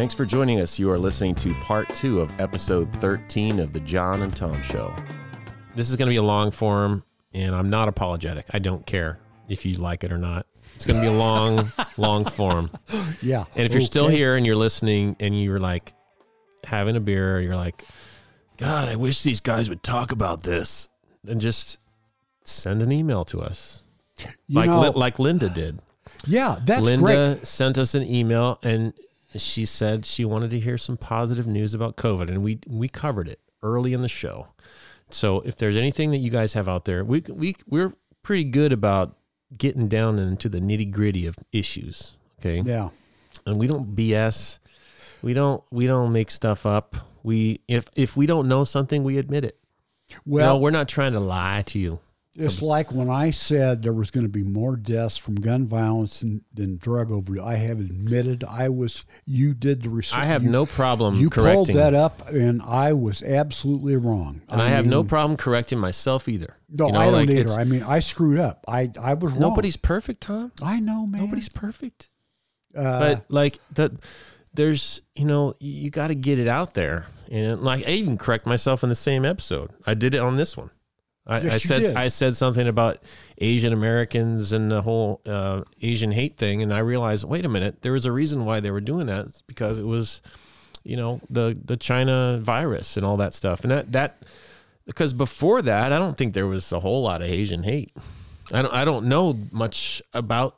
Thanks for joining us. You are listening to part two of episode 13 of The John and Tom Show. This is going to be a long form, and I'm not apologetic. I don't care if you like it or not. It's going to be a long, long form. Yeah. And if you're still here and you're listening and you're like having a beer, you're like, God, I wish these guys would talk about this, then just send an email to us, You like know, Lin- like Linda did. yeah, that's Linda great. sent us an email and she said she wanted to hear some positive news about COVID, and we we covered it early in the show. So if there's anything that you guys have out there, we we we're pretty good about getting down into the nitty gritty of issues. Okay, Yeah. and we don't BS. We don't we don't make stuff up. We if if we don't know something, we admit it. Well, no, we're not trying to lie to you. It's like when I said there was going to be more deaths from gun violence than, than drug overdose. I have admitted I was. You did the research. I have you, no problem You pulled that up, and I was absolutely wrong. and I, have no problem correcting myself either. No, You know, I don't like, either. I mean, I screwed up. I I was wrong. Nobody's perfect, Tom. I know, man. Nobody's perfect. Uh, But like that, there's you know you got to get it out there, and like I even correct myself in the same episode. I did it on this one. I, Yes, I said did. I said something about Asian Americans and the whole uh, Asian hate thing, and I realized, wait a minute, there was a reason why they were doing that. It's because it was, you know, the the China virus and all that stuff, and that that because before that, I don't think there was a whole lot of Asian hate. I don't I don't know much about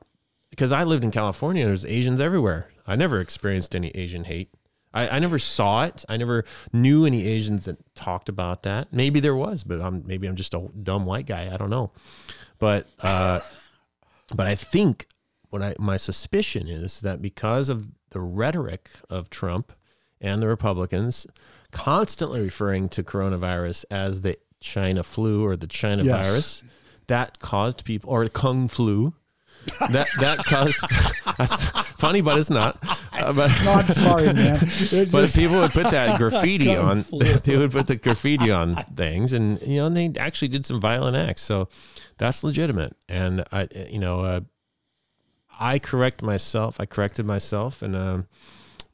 because I lived in California. There's Asians everywhere. I never experienced any Asian hate. I, I never saw it. I never knew any Asians that talked about that. Maybe there was, but I'm maybe I'm just a dumb white guy. I don't know. But uh, but I think what I my suspicion is that because of the rhetoric of Trump and the Republicans constantly referring to coronavirus as the China flu or the China Yes. virus, that caused people or kung flu. That that caused funny, but it's not. Uh, but no, I'm sorry, man. It but people would put that graffiti on. They would put the graffiti on things, and you know, and they actually did some violent acts. So that's legitimate. And I, you know, uh, I correct myself. I corrected myself, and um,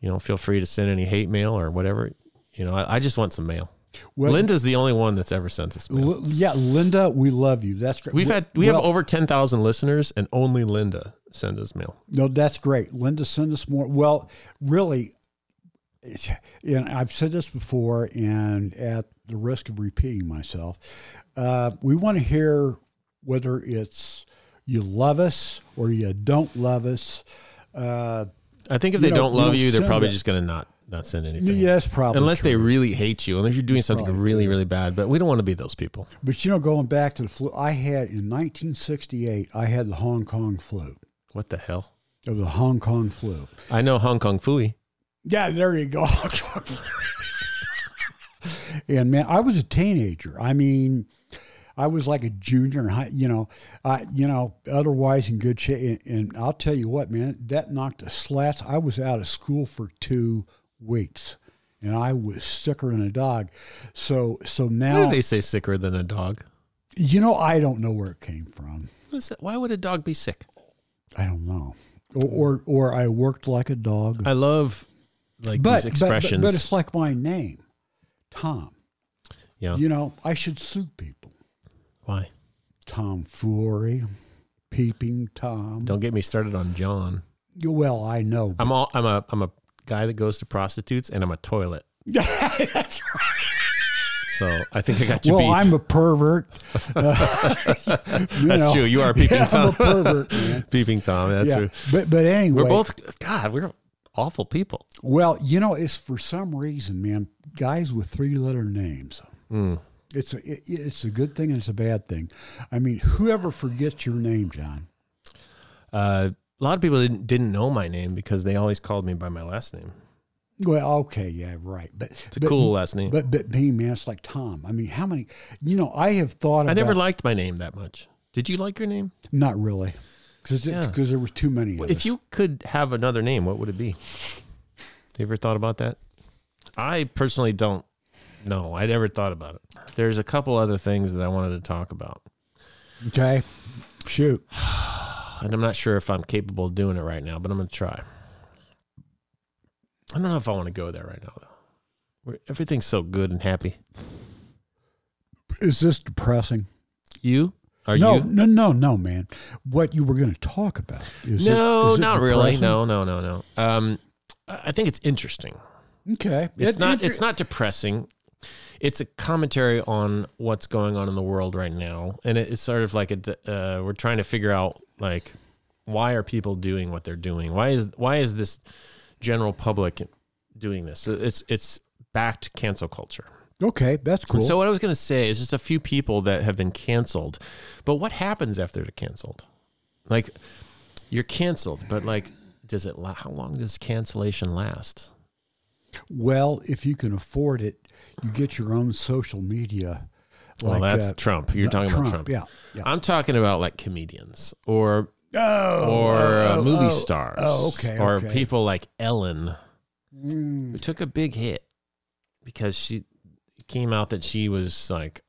you know, feel free to send any hate mail or whatever. You know, I, I just want some mail. Well, Linda's the only one that's ever sent us mail. L- yeah, Linda, we love you. That's great. We've Well- had we have over ten thousand listeners, and only Linda sends us mail. No, that's great. Linda, send us more. Well, really, it's, and I've said this before, and at the risk of repeating myself, uh, we want to hear whether it's you love us or you don't love us. Uh, I think if they know, don't love you, they're probably it. just going to not not send anything. yes, probably. unless they really hate you, unless you're doing something probably really, really bad. But we don't want to be those people. But you know, going back to the flu, I had in 1968, I had the Hong Kong flu. What the hell? It was a Hong Kong flu. I know Hong Kong Phooey. Yeah, there you go. and man, I was a teenager. I mean, I was like a junior in high, you know, I, you know, otherwise in good shape. And, and I'll tell you what, man, that knocked the slats. I was out of school for two weeks and I was sicker than a dog. So, so Why now, do they say sicker than a dog? you know, I don't know where it came from. What is that? Why would a dog be sick? I don't know. Or, or, or I worked like a dog. I love like but, these but, expressions. but, but it's like my name, Tom. yeah. You know, I should sue people. Why? Tomfoolery, peeping Tom. Don't get me started on John. Well, I know. I'm all. I'm a. I'm a guy that goes to prostitutes, and I'm a toilet. That's right. So I think I got you well, beat. I'm a pervert. Uh, That's know. true. You are peeping Yeah, Tom. I'm a pervert, man. peeping Tom. That's yeah, true. but but anyway, We're both. God, we're awful people. Well, you know, it's for some reason, man. Guys with three-letter names. Mm. It's a it, it's a good thing and it's a bad thing. I mean, whoever forgets your name, John. Uh, a lot of people didn't didn't know my name because they always called me by my last name. Well, okay, yeah, right. But It's a but, cool last name. But but me, man, it's like Tom. I mean, how many? You know, I have thought. I about, never liked my name that much. Did you like your name? Not really, because Yeah. there was too many. Of If us. you could have another name, what would it be? You ever thought about that? I personally don't know. I never thought about it. There's a couple other things that I wanted to talk about, okay, shoot. and I'm not sure if I'm capable of doing it right now, but I'm going to try. I don't know if I want to go there right now though. Everything's so good and happy. Is this depressing? You are no, you? no, no, no, man. What you were going to talk about? Is it- No, is it not really. No, no, no, no. Um, I think it's interesting. Okay, It's It- not. it- It's not depressing. It's a commentary on what's going on in the world right now, and it, it's sort of like a. Uh, we're trying to figure out like why are people doing what they're doing? Why is why is this general public doing this? It's it's back to cancel culture. Okay, that's cool. So what I was going to say is just a few people that have been canceled, but what happens after they're canceled? Like you're canceled, but like does it? la- How long does cancellation last? well, if you can afford it, you get your own social media. Well, that's uh, Trump. You're talking about Trump. Yeah, yeah. I'm talking about like comedians or Oh, or uh, oh, movie oh, stars. Oh, okay. Or okay. people like Ellen Mm. who took a big hit because she came out that she was like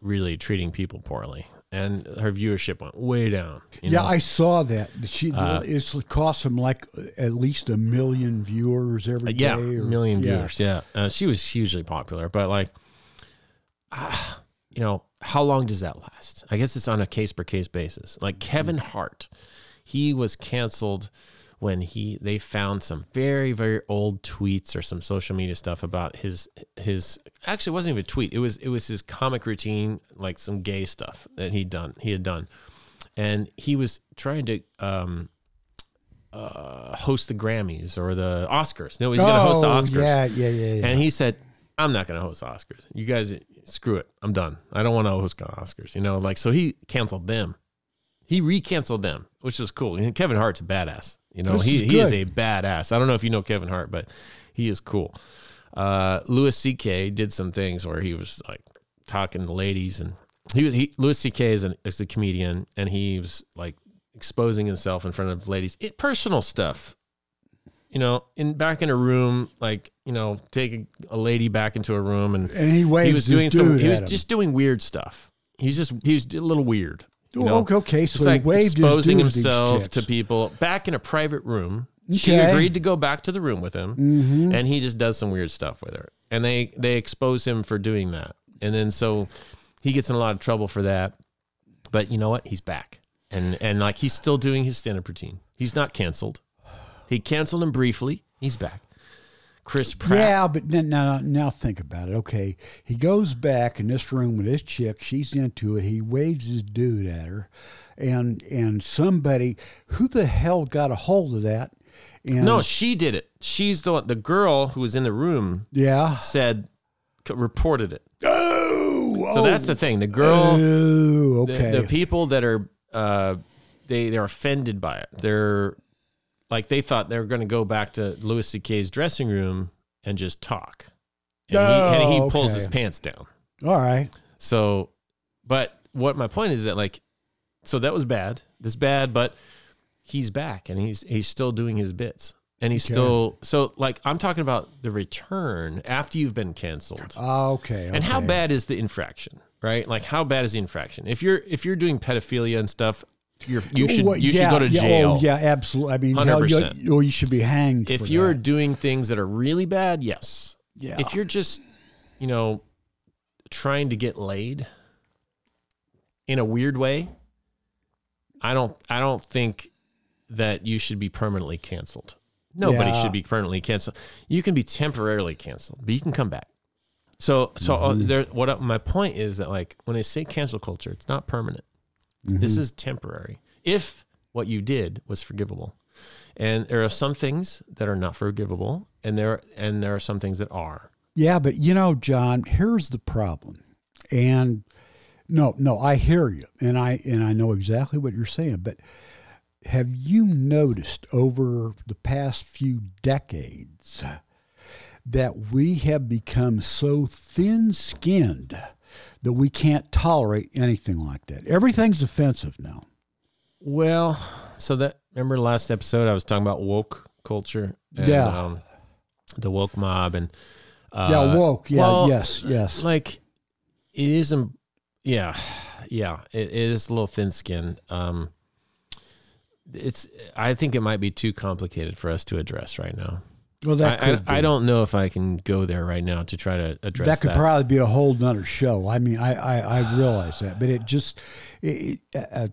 really treating people poorly, and her viewership went way down. yeah, know? I saw that. She Uh, it's cost him like at least a million viewers every day. yeah, a or- million yeah. viewers. Yeah, uh, she was hugely popular, but like, ah, you know, how long does that last? I guess it's on a case per case basis. Like Kevin Hart, he was canceled when he they found some very very old tweets or some social media stuff about his his actually it wasn't even a tweet it was it was his comic routine like some gay stuff that he'd done he had done and he was trying to um uh host the Grammys or the Oscars no he's going to host the Oh, Oscars Yeah, yeah, yeah. yeah. and he said, I'm not going to host Oscars. You guys, screw it. I'm done. I don't want to host Oscars. You know, like, so he canceled them. He re-canceled them, which was cool. And Kevin Hart's a badass. You know, This he, is he is a badass. I don't know if you know Kevin Hart, but he is cool. Uh, Louis C.K. did some things where he was like talking to ladies and he was, he, Louis C.K. is, an, is a comedian and he was like exposing himself in front of ladies. It, personal stuff you know, in back in a room, like you know, take a, a lady back into a room, and and he he was doing some. He was him. just doing weird stuff. He's just he was a little weird. You Oh, know? okay, okay, so like waved exposing himself to people back in a private room. She agreed to go back to the room with him, Mhm. and he just does some weird stuff with her. And they they expose him for doing that, and then so he gets in a lot of trouble for that. But you know what? He's back, and and like he's still doing his stand up routine. He's not canceled. He canceled him briefly. He's back. Chris Pratt. Yeah, but now, now think about it. Okay, he goes back in this room with this chick. She's into it. He waves his dude at her, and and somebody who the hell got a hold of that? And No, she did it. She's the one. The girl who was in the room yeah. said, reported it. Oh, So that's the thing. The girl, Oh, the, okay. the people that are, uh, they they're offended by it. They're like they thought they were going to go back to Louis C.K.'s dressing room and just talk. And, he, and he Oh, pulls okay. his pants down. All right. So, but what my point is that like, so that was bad. That's bad, but he's back and he's he's still doing his bits. And he's Okay. still so like I'm talking about the return after you've been canceled. Ah, Okay. And how bad is the infraction, right? Like how bad is the infraction? If you're if you're doing pedophilia and stuff, you're you should you yeah, should go to yeah, jail. Oh, yeah, absolutely. I mean, hell, you, 100%. oh, you should be hanged. If you're that. doing things that are really bad, yes. yeah, If you're just, you know, trying to get laid in a weird way, I don't I don't think that you should be permanently canceled. Nobody Yeah. should be permanently canceled. You can be temporarily canceled, but you can come back. So so uh, Mm-hmm. there what my point is that like when I say cancel culture, it's not permanent. Mm-hmm. This is temporary. If what you did was forgivable. And there are some things that are not forgivable and there and there are some things that are. Yeah, but you know, John, here's the problem. And no, no, I hear you, and I and I know exactly what you're saying. But have you noticed over the past few decades that we have become so thin-skinned that we can't tolerate anything like that? Everything's offensive now. Well, so that remember last episode I was talking about woke culture and Yeah. um, the woke mob and uh, yeah, woke. Yeah, well, yes, yes. like it is a yeah yeah it, it is a little thin skinned um it's i think it might be too complicated for us to address right now Well, that I, I, I don't know if I can go there right now to try to address that that. could probably be a whole nother show. I mean, I I, I realize that, but it just it, it, uh,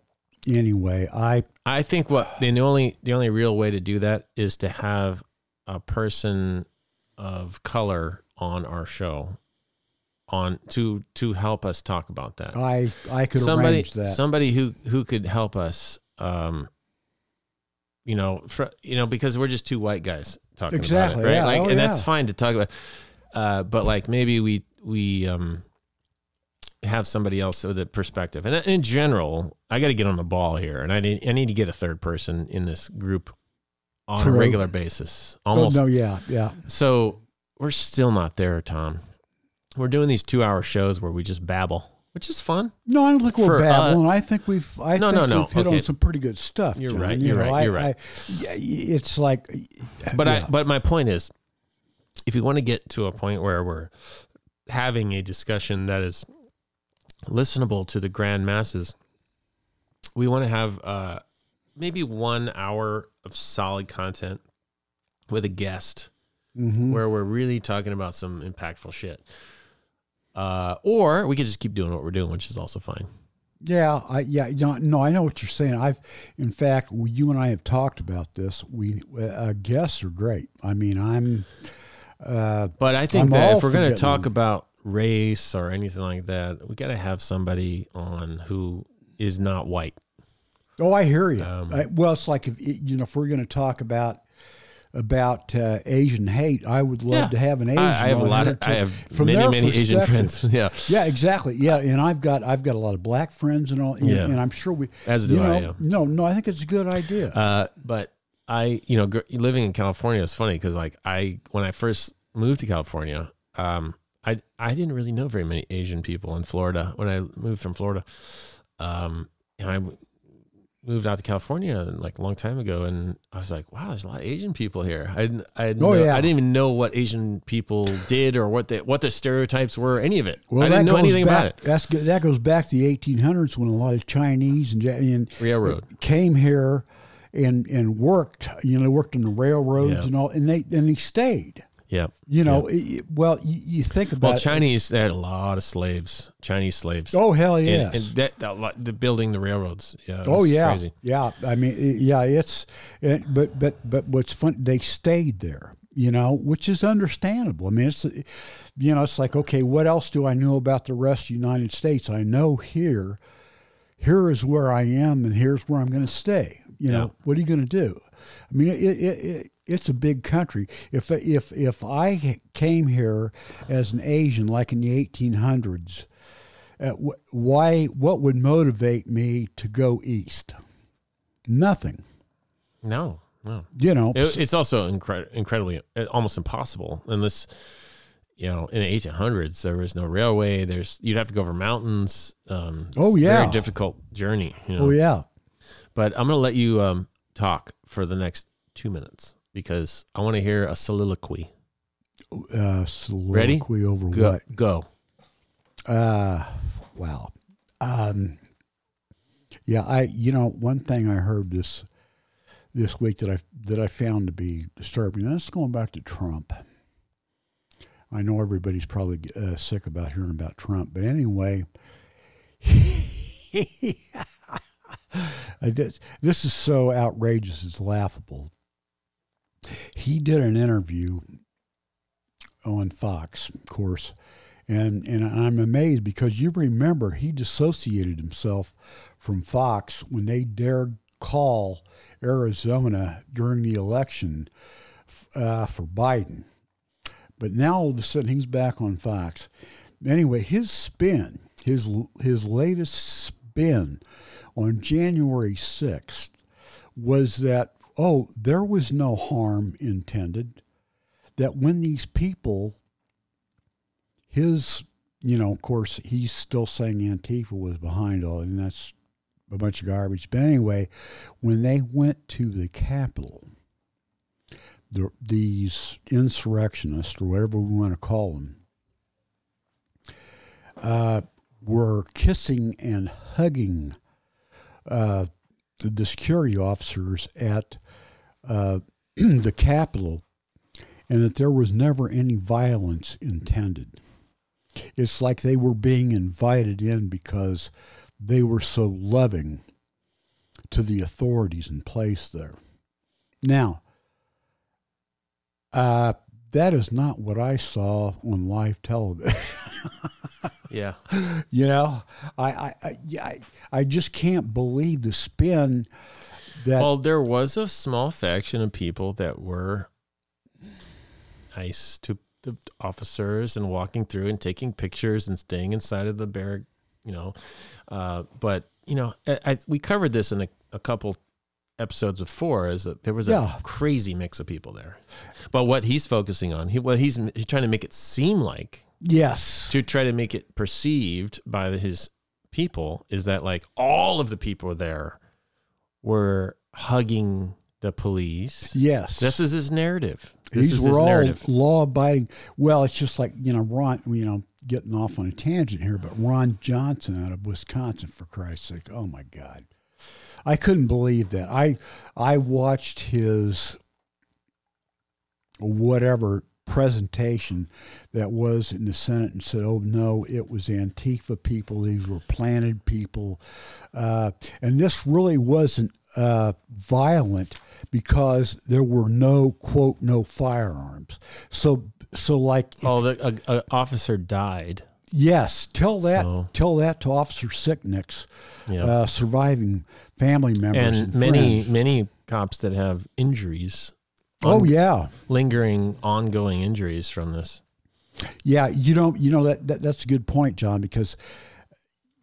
anyway. I I think what the only the only real way to do that is to have a person of color on our show on to to help us talk about that. I I could somebody arrange that. somebody who who could help us um you know fr- you know because we're just two white guys talking Exactly, about it right yeah. like Oh, and yeah. that's fine to talk about uh but like maybe we we um have somebody else with a perspective and in general i got to get on the ball here and i need i need to get a third person in this group on True. a regular basis oh, almost no, yeah, yeah. so we're still not there tom we're doing these two hour shows where we just babble which is fun No, I don't think we're For, uh, babbling. I think we've I No, think no, no. we've hit Okay. on some pretty good stuff. You're John. right, You you're know, right, I- you're right. I- yeah, it's like, But yeah. I but my point is, if we want to get to a point where we're having a discussion that is listenable to the grand masses, we want to have uh, maybe one hour of solid content with a guest Mhm. where we're really talking about some impactful shit. Uh, or we could just keep doing what we're doing, which is also fine. Yeah, I yeah, you know, no, I know what you're saying. I've, in fact, we, you and I have talked about this. We uh, guests are great. I mean, I'm, uh, But I think I'm that if we're going to talk about race or anything like that, we got to have somebody on who is not white. oh, I hear you. Um, I, well, it's like if you know, if we're going to talk about about uh, Asian hate, I would love Yeah. to have an Asian. I, I have a lot of I have from many many Asian friends. Yeah, Yeah, exactly. Yeah, and I've got I've got a lot of black friends and all. And, Yeah. and I'm sure we. as do you know, I. Yeah. No, no, I think it's a good idea. Uh, but I, you know, living in California is funny because like I, when I first moved to California, um, I I didn't really know very many Asian people in Florida when I moved from Florida, um, and I moved out to California like a long time ago, and I was like, wow, there's a lot of Asian people here. I didn't, I didn't, Oh, know, yeah. I didn't even know what Asian people did or what the what the stereotypes were, any of it. Well, I didn't know anything back, about it. That's. That goes back to the 1800s when a lot of Chinese and, and Railroad. came here and and worked. You know, they worked on the railroads Yeah. and all, and they and they stayed. Yeah. You know, it- it- well, you, you think about Well, Chinese, they had a lot of slaves, Chinese slaves. Oh hell And- yes. And, that, that, the building the railroads. Yeah. Oh yeah, Crazy. yeah. I mean, yeah. It's, it, but but but what's fun? They stayed there, you know, which is understandable. I mean, it's, you know, it's like okay, what else do I know about the rest of the United States? I know here, here is where I am, and here's where I'm going to stay. You know, what are you going to do? I mean, it, it, it it's a big country. If if if I came here as an Asian, like in the 1800s. Uh, wh- why? What would motivate me to go east? Nothing. No, no. You know. It, it's also incre- incredibly, uh, almost impossible unless, you know, in the 1800s, there was no railway. There's, you'd have to go over mountains. Um, Oh, yeah. Very difficult journey. You know? oh yeah. But I'm going to let you um, talk for the next two minutes because I want to hear a soliloquy. Uh, soliloquy over Go. what? Go. Uh, wow. Um, yeah, I. You know, one thing I heard this this week that I that I found to be disturbing. And that's going back to Trump. I know everybody's probably uh, sick about hearing about Trump, but anyway. I did- this is so outrageous, it's laughable. He did an interview on Fox, of course, and and I'm amazed because you remember he dissociated himself from Fox when they dared call Arizona during the election uh, for Biden. But now all of a sudden he's back on Fox. Anyway, his spin, his his latest spin on January 6th was that oh, there was no harm intended. That when these people his, you know, of course, he's still saying Antifa was behind all, and that's a bunch of garbage. But anyway, when they went to the Capitol, the, these insurrectionists, or whatever we want to call them, uh, were kissing and hugging uh, the security officers at uh, the Capitol and that there was never any violence intended. It's like they were being invited in because they were so loving to the authorities in place there. Now, uh, that is not what I saw on live television. Yeah. you know, I, I, I, I, I just can't believe the spin that. Well, there was a small faction of people that were nice to the officers and walking through and taking pictures and staying inside of the barrack, you know. Uh, but you know, I, I, we covered this in a, a couple episodes before is that there was a Yeah. crazy mix of people there. But what he's focusing on, he what he's, he's trying to make it seem like yes. to try to make it perceived by his people is that like all of the people there were hugging the police. Yes. This is his narrative. This These is were his all narrative. law abiding. Well, it's just like, you know, Ron, you know, getting off on a tangent here, but Ron Johnson out of Wisconsin, for Christ's sake. Oh, my God. I couldn't believe that. I I watched his whatever presentation that was in the Senate and said, "Oh no, it was Antifa people. These were planted people, uh, and this really wasn't uh, violent because there were no quote no firearms. So so like if- Oh, the a, a officer died. yes, tell that So- tell that to Officer Sicknick's Yeah. uh, surviving family members and, and many friends. many cops that have injuries. Oh yeah. lingering, ongoing injuries from this. Yeah, you don't. You know that, that that's a good point, John, because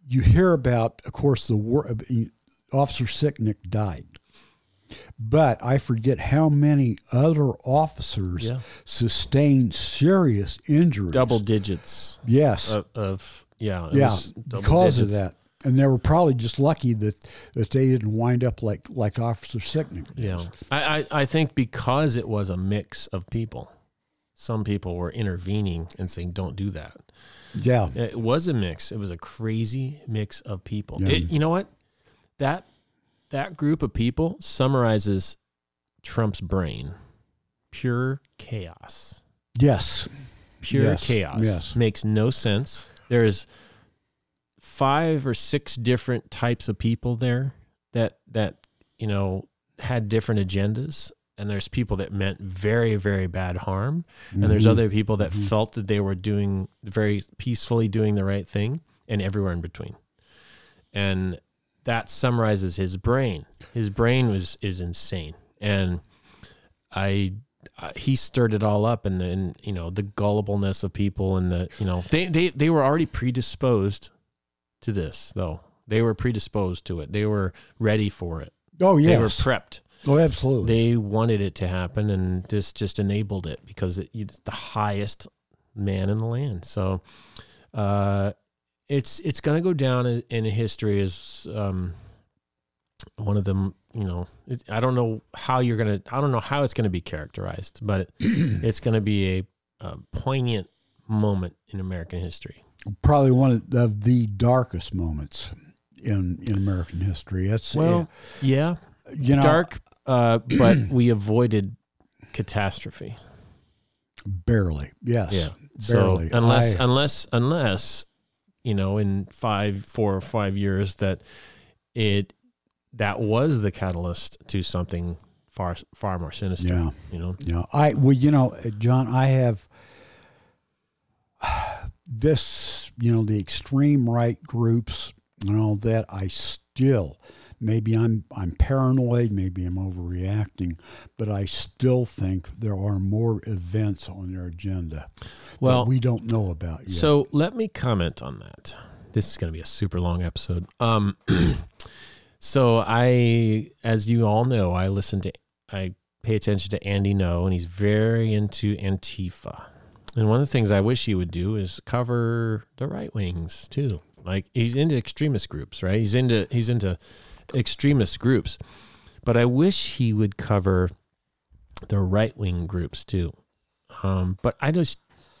you hear about, of course, the war. Uh, Officer Sicknick died, but I forget how many other officers Yeah. sustained serious injuries. Double digits Yes. of, of yeah, it yeah, was double because of that, and they were probably just lucky that that they didn't wind up like like Officer Sicknick. Yeah, I, I I think because it was a mix of people, some people were intervening and saying, "Don't do that." Yeah. It was a mix. It was a crazy mix of people. Yeah. It, you know what? That that group of people summarizes Trump's brain. Pure chaos. Yes. Pure Yes. chaos. Yes. Makes no sense. There's five or six different types of people there that that you know had different agendas. And there's people that meant very very bad harm. And there's Mhm. other people that felt that they were doing very peacefully doing the right thing and everywhere in between. And that summarizes his brain. His brain was is insane. And i he stirred it all up and then you know the gullibleness of people and the you know they they they were already predisposed to this though. They were predisposed to it. They were ready for it. Oh yeah, they were prepped. Oh, absolutely. they wanted it to happen and this just enabled it because it, it's the highest man in the land. So uh it's it's going to go down in, in history as um one of them you know it, i don't know how you're going to i don't know how it's going to be characterized but it, it's going to be a, a poignant moment in american history probably one of the, darkest moments in in American history. That's well yeah you know dark uh but we avoided catastrophe barely. Yes, Yeah. So barely. unless I- unless unless you know in five four or five years that it that was the catalyst to something far far more sinister. yeah, You know. yeah. I well, you know, John, I have this. You know, the extreme right groups and all that. I still. Maybe I'm I'm paranoid, maybe I'm overreacting, but I still think there are more events on their agenda Well, that we don't know about yet. So let me comment on that. This is going to be a super long episode. Um, so I, as you all know, I listen to, I pay attention to Andy Ngo, and he's very into Antifa. And one of the things I wish he would do is cover the right wings too. Like he's into extremist groups, right? He's into he's into extremist groups, but I wish he would cover the right wing groups too. Um, but I just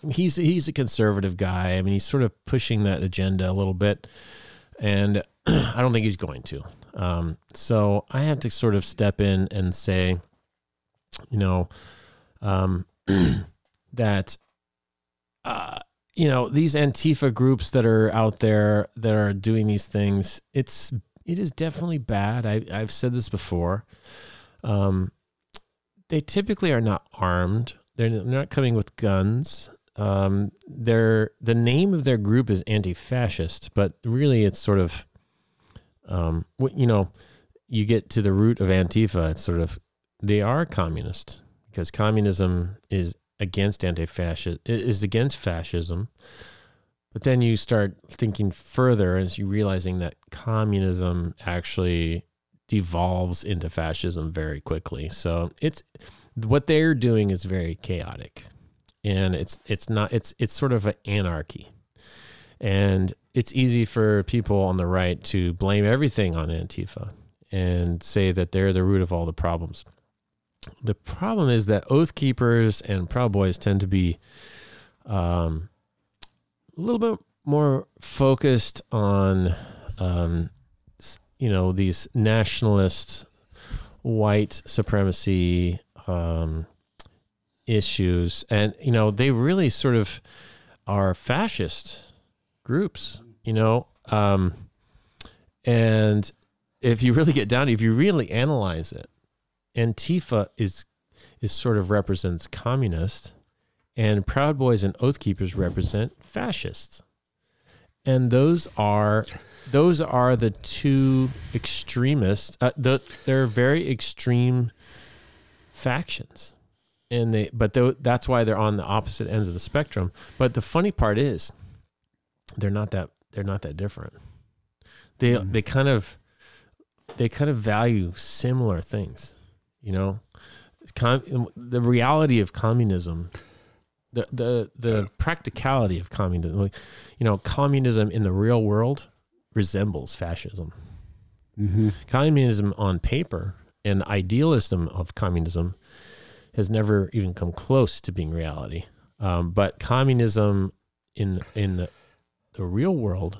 he's he's a conservative guy. I mean, he's sort of pushing that agenda a little bit, and I don't think he's going to. Um, so I have to sort of step in and say, you know, um, that uh, you know these Antifa groups that are out there that are doing these things. It's it is definitely bad. I, I've said this before. Um, they typically are not armed. They're not coming with guns. Um, they're the name of their group is anti-fascist, but really it's sort of, um, you know, you get to the root of Antifa. It's sort of they are communist because communism is against anti-fascist is against fascism. But then you start thinking further as you realizing that communism actually devolves into fascism very quickly. So it's what they're doing is very chaotic and it's it's not it's it's sort of an anarchy and it's easy for people on the right to blame everything on antifa and say that they're the root of all the problems the problem is that oath keepers and proud boys tend to be um, a little bit more focused on um, you know these nationalist white supremacy um, issues, and you know they really sort of are fascist groups, you know, um, and if you really get down, if you really analyze it, Antifa is is sort of represents communist, and Proud Boys and Oath Keepers represent fascists, and those are those are the two extremists. Uh, the, they're very extreme factions and they but that's why they're on the opposite ends of the spectrum but the funny part is they're not that they're not that different they mm-hmm. they kind of they kind of value similar things you know Com- the reality of communism the the the practicality of communism you know communism in the real world resembles fascism mm-hmm. communism on paper and idealism of communism has never even come close to being reality. Um, but communism in in the, the, real world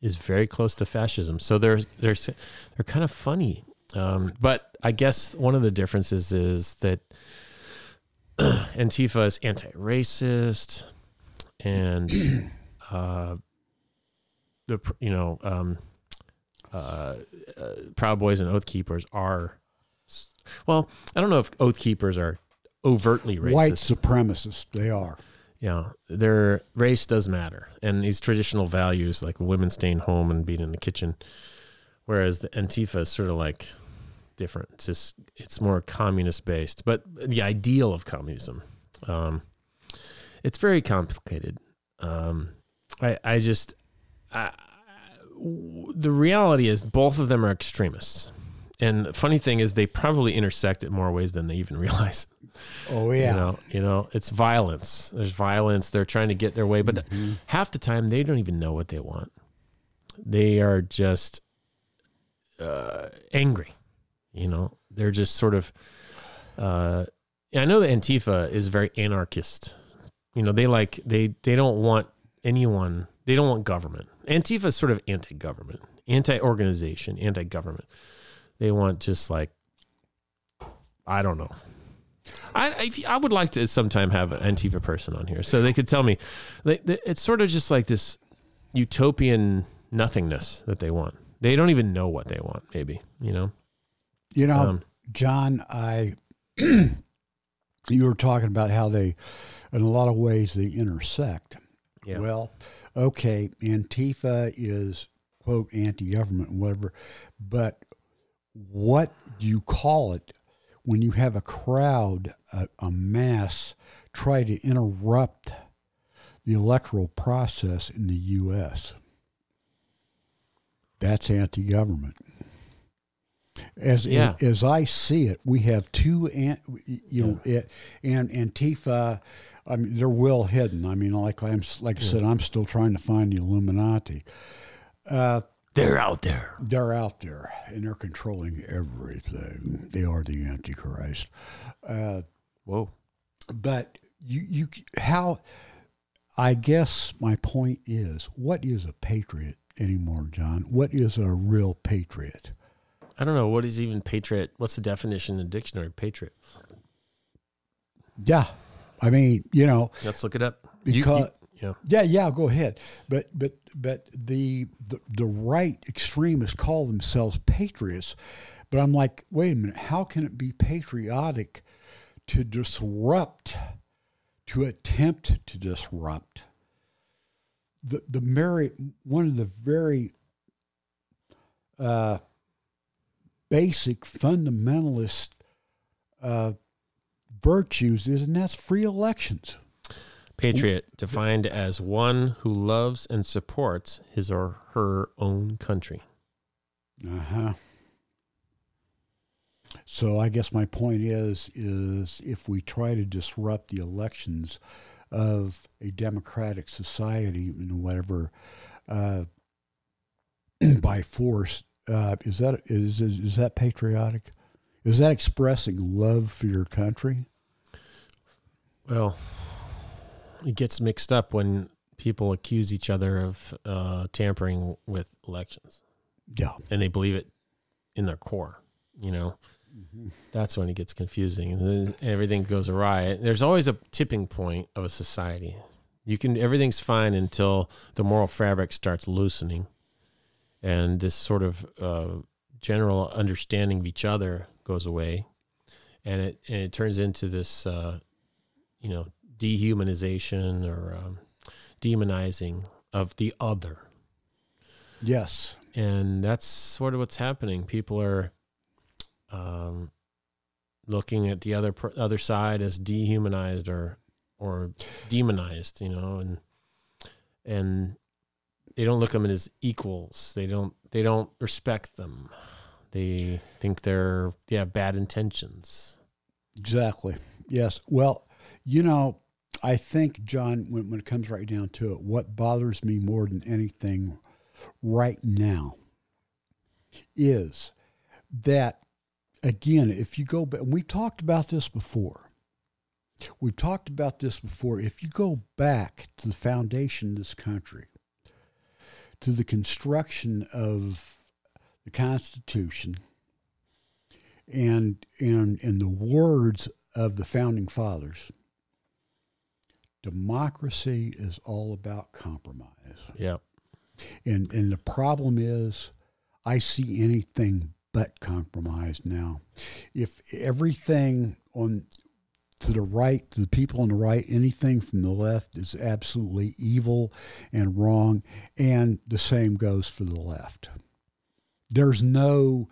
is very close to fascism. So they're they're they're kind of funny. Um, but I guess one of the differences is that Antifa is anti-racist, and uh, the you know um, uh, uh, Proud Boys and Oath Keepers are well, I don't know if oath keepers are overtly racist. White supremacists, they are. Yeah, their race does matter, and these traditional values like women staying home and being in the kitchen, whereas the Antifa is sort of like different. It's just it's more communist based, but the ideal of communism, um, it's very complicated. Um, I I just I, the reality is both of them are extremists. And the funny thing is, they probably intersect in more ways than they even realize. Oh yeah, you know, you know, it's violence. There's violence. They're trying to get their way, but mm-hmm. half the time they don't even know what they want. They are just uh, angry. You know, they're just sort of. Uh, I know that Antifa is very anarchist. You know, they like they they don't want anyone. They don't want government. Antifa is sort of anti-government, anti-organization, anti-government. They want just like I don't know. I, I, would like to sometime have an Antifa person on here so they could tell me. They, they, it's sort of just like this utopian nothingness that they want. They don't even know what they want. Maybe you know. You know, um, John, I you were talking about how they, in a lot of ways, they intersect. Yeah. Well, okay, Antifa is quote anti-government and whatever, but what do you call it when you have a crowd, a, a mass, try to interrupt the electoral process in the U.S. That's anti-government. As yeah. as I see it, we have two, you know, yeah. it, and Antifa. I mean, they're well hidden. I mean, like I'm like I said, I'm still trying to find the Illuminati. Uh, they're out there. They're out there, and they're controlling everything. They are the Antichrist. Uh, Whoa! But you, you, how? I guess my point is, what is a patriot anymore, John? What is a real patriot? I don't know. What is even patriot? What's the definition in the dictionary? Patriot. Yeah, I mean, you know, Let's look it up. You- you- Because- yeah. yeah, yeah, go ahead. But but but the, the the right extremists call themselves patriots, but I'm like, wait a minute, how can it be patriotic to disrupt, to attempt to disrupt the the very one of the very uh, basic fundamentalist uh, virtues is, and that's free elections. Patriot defined as one who loves and supports his or her own country. Uh huh. So I guess my point is is if we try to disrupt the elections of a democratic society and whatever uh, by force, uh, is that is, is is that patriotic? Is that expressing love for your country? Well, it gets mixed up when people accuse each other of uh, tampering with elections Yeah. and they believe it in their core. You know, that's when it gets confusing and then everything goes awry. There's always a tipping point of a society. You can everything's fine until the moral fabric starts loosening, and this sort of uh, general understanding of each other goes away, and it and it turns into this, uh, you know, dehumanization or um, demonizing of the other Yes. and that's sort of what's happening. People are um, looking at the other other side as dehumanized or or demonized, you know, and and they don't look at them as equals. They don't they don't respect them. They think they're they have bad intentions. Exactly. Yes. Well, you know, I think, John, when, when it comes right down to it, what bothers me more than anything right now is that, again, if you go back, we've talked about this before. We've talked about this before. If you go back to the foundation of this country, to the construction of the Constitution, and and in the words of the founding fathers, democracy is all about compromise. Yeah. And and the problem is I see anything but compromise now. If everything on to the right, to the people on the right, anything from the left is absolutely evil and wrong, and the same goes for the left. There's no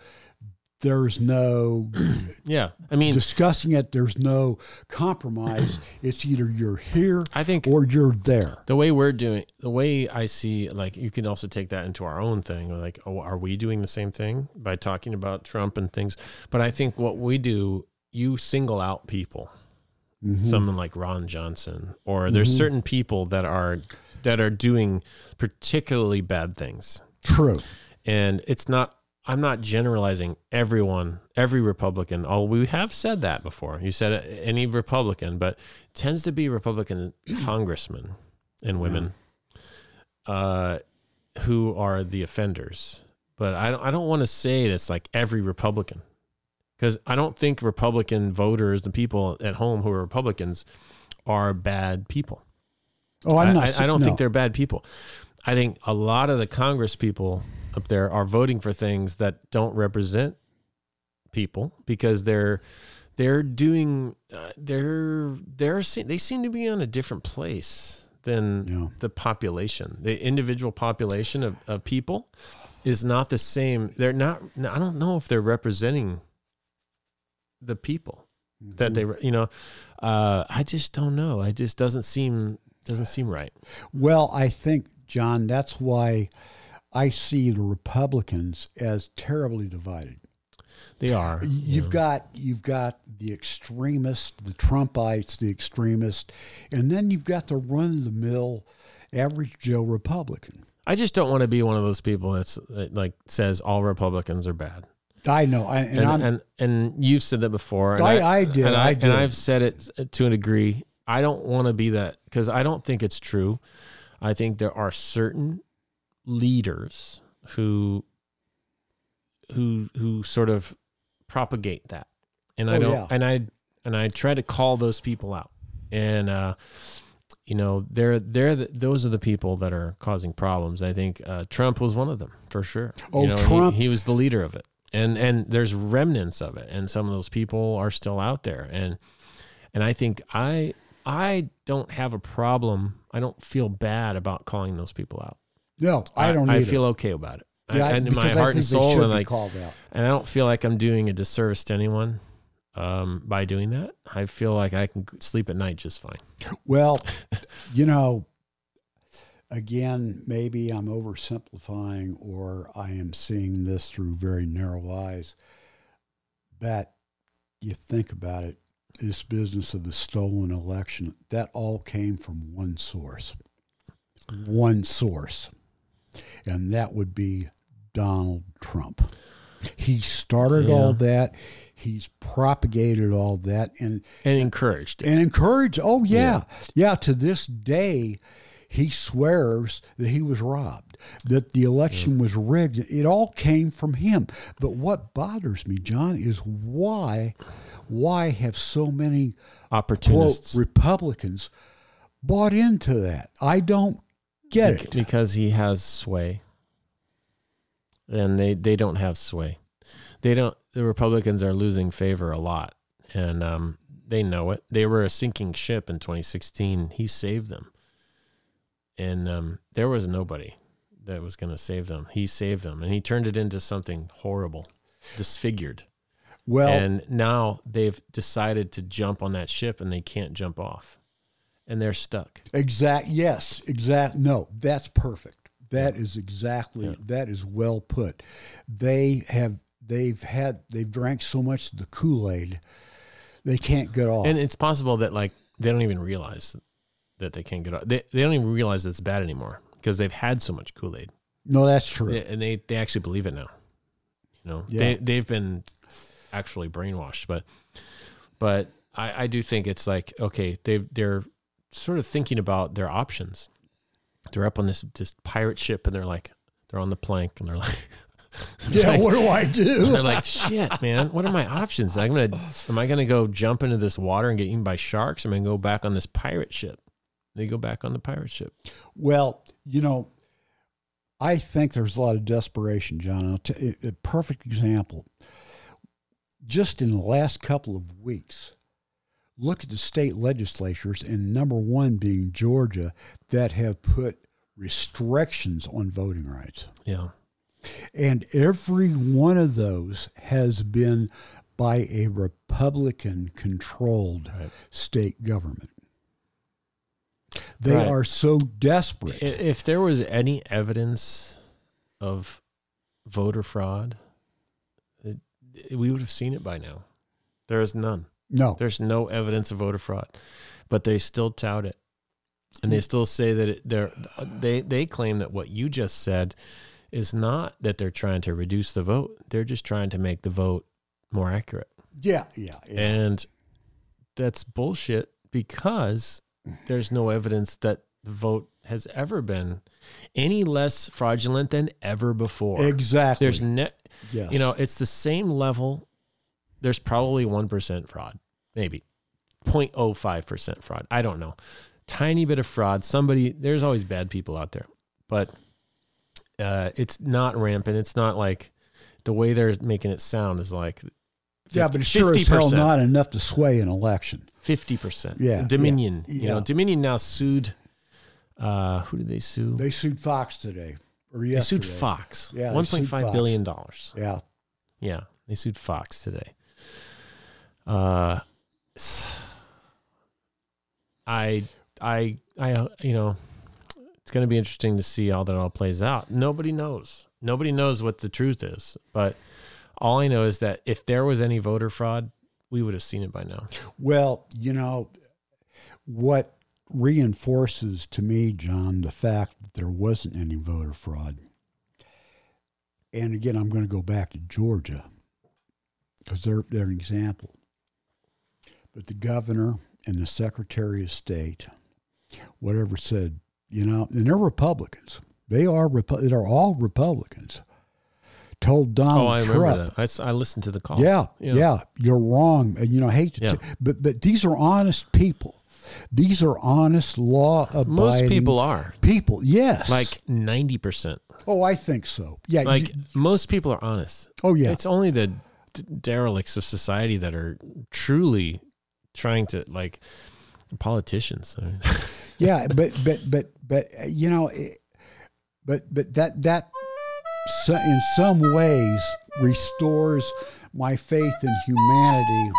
there's no Yeah. I mean, discussing it, there's no compromise. it's either you're here I think or you're there. the way we're doing the way i see like you can also take that into our own thing like oh are we doing the same thing by talking about trump and things but i think what we do you single out people Mm-hmm. someone like ron johnson or there's mm-hmm. certain people that are that are doing particularly bad things. True. and it's not i'm not generalizing everyone every republican oh we have said that before. You said uh, any republican but tends to be republican congressmen and women uh, who are the offenders. But i don't, I don't want to say that's like every republican because i don't think republican voters the people at home who are republicans are bad people Oh, I'm not. I, I don't no. think they're bad people. I think a lot of the Congress people up there are voting for things that don't represent people because they're they're doing uh, they're they're they seem to be on a different place than Yeah. the population. The individual population of, of people is not the same. They're not. I don't know if they're representing the people that they you know. Uh, I just don't know. It just doesn't seem doesn't seem right. Well, I think, John, that's why I see the Republicans as terribly divided. They are. You've got you've got the extremists, the Trumpites, the extremists, and then you've got the run of the mill, average Joe Republican. I just don't want to be one of those people that's that, like says all Republicans are bad. I know, I, and, And and, and you've said that before. And I- I did, And, I I, did. and I've said it to a degree. I don't want to be that because I don't think it's true. I think there are certain leaders who who who sort of propagate that, and I Oh, don't. yeah. And I and I try to call those people out. and uh, you know they're they're the, those are the people that are causing problems. I think uh, Trump was one of them for sure. Oh, you know, Trump- He, he was the leader of it, and and there's remnants of it, and some of those people are still out there, and and I think I I don't have a problem. I don't feel bad about calling those people out. No, I don't. I either. feel okay about it. yeah, I, and in my heart and soul, and like called out. and I don't feel like I'm doing a disservice to anyone um, by doing that. I feel like I can sleep at night just fine. Well, you know, again, maybe I'm oversimplifying or I am seeing this through very narrow eyes. But you think about it, this business of the stolen election, that all came from one source. One source. And that would be Donald Trump. He started Yeah. all that. He's propagated all that. And And encouraged. it. and encourage. Oh yeah. yeah, To this day, he swears that he was robbed, that the election was rigged. It all came from him. But what bothers me, John, is why, why have so many quote Opportunists. Republicans bought into that? I don't get Bec- it. because he has sway. And they, they don't have sway. They don't the Republicans are losing favor a lot. And um, they know it. They were a sinking ship in 2016. He saved them. And um, there was nobody that was going to save them. He saved them and he turned it into something horrible, disfigured. Well, and now they've decided to jump on that ship and they can't jump off. And they're stuck. Exact. Yes. Exact. No, that's perfect. That is exactly. That is well put. They have. They've had. They've drank so much of the Kool Aid, they can't get off. And it's possible that like they don't even realize that they can't get off. They, they don't even realize it's bad anymore because they've had so much Kool Aid, no, that's true. and they they actually believe it now. You know, Yeah. they they've been actually brainwashed, but but I I do think it's like okay they they're sort of thinking about their options. They're up on this this pirate ship and they're like they're on the plank and they're like. yeah. What do I do? they're like, shit, man. What are my options? I'm gonna, am I gonna go jump into this water and get eaten by sharks? Am I gonna go back on this pirate ship? They go back on the pirate ship. Well, you know, I think there's a lot of desperation, John. I'll t- a perfect example. Just in the last couple of weeks, look at the state legislatures, and number one being Georgia, that have put restrictions on voting rights. Yeah, And every one of those has been by a Republican controlled Right. state government. They Right. are so desperate. If there was any evidence of voter fraud, it, we would have seen it by now. There is none. no. There's no evidence of voter fraud, but they still tout it, and they still say that it, they're they they claim that what you just said is not that they're trying to reduce the vote. They're just trying to make the vote more accurate, Yeah, yeah, yeah. and that's bullshit because there's no evidence that the vote has ever been any less fraudulent than ever before. exactly. There's ne- yes. you know, it's the same level. There's probably 1% fraud, maybe 0.05% fraud. I don't know. Tiny bit of fraud. Somebody, there's always bad people out there, but uh, it's not rampant. It's not like the way they're making it sound is like yeah, but it's sure as hell not enough to sway an election. 50%. Yeah, Dominion. yeah, You know. Dominion now sued. Uh, who did they sue? They sued Fox today or yesterday. They sued Fox. Yeah, one point five Fox. billion dollars. Yeah, Yeah, they sued Fox today. Uh, I, I, I, you know, it's going to be interesting to see how that all plays out. Nobody knows. Nobody knows what the truth is. But all I know is that if there was any voter fraud, we would have seen it by now. Well, you know, what reinforces to me, John, the fact that there wasn't any voter fraud. And again, I'm going to go back to Georgia because they're, they're an example. But the governor and the secretary of state, whatever said, you know, and they're Republicans. They are they're all Republicans. Told Donald oh, I remember Trump, that. I, I listened to the call. yeah, Yeah. yeah, you're wrong. And you know, I hate to, Yeah. t- but but these are honest people. These are honest, law abiding Most people are. people. Yes, Like 90%. oh, I think so. Yeah, Like you- most people are honest. oh yeah, It's only the d- derelicts of society that are truly trying to like politicians. Yeah. But but but but you know, but but that that in some ways restores my faith in humanity.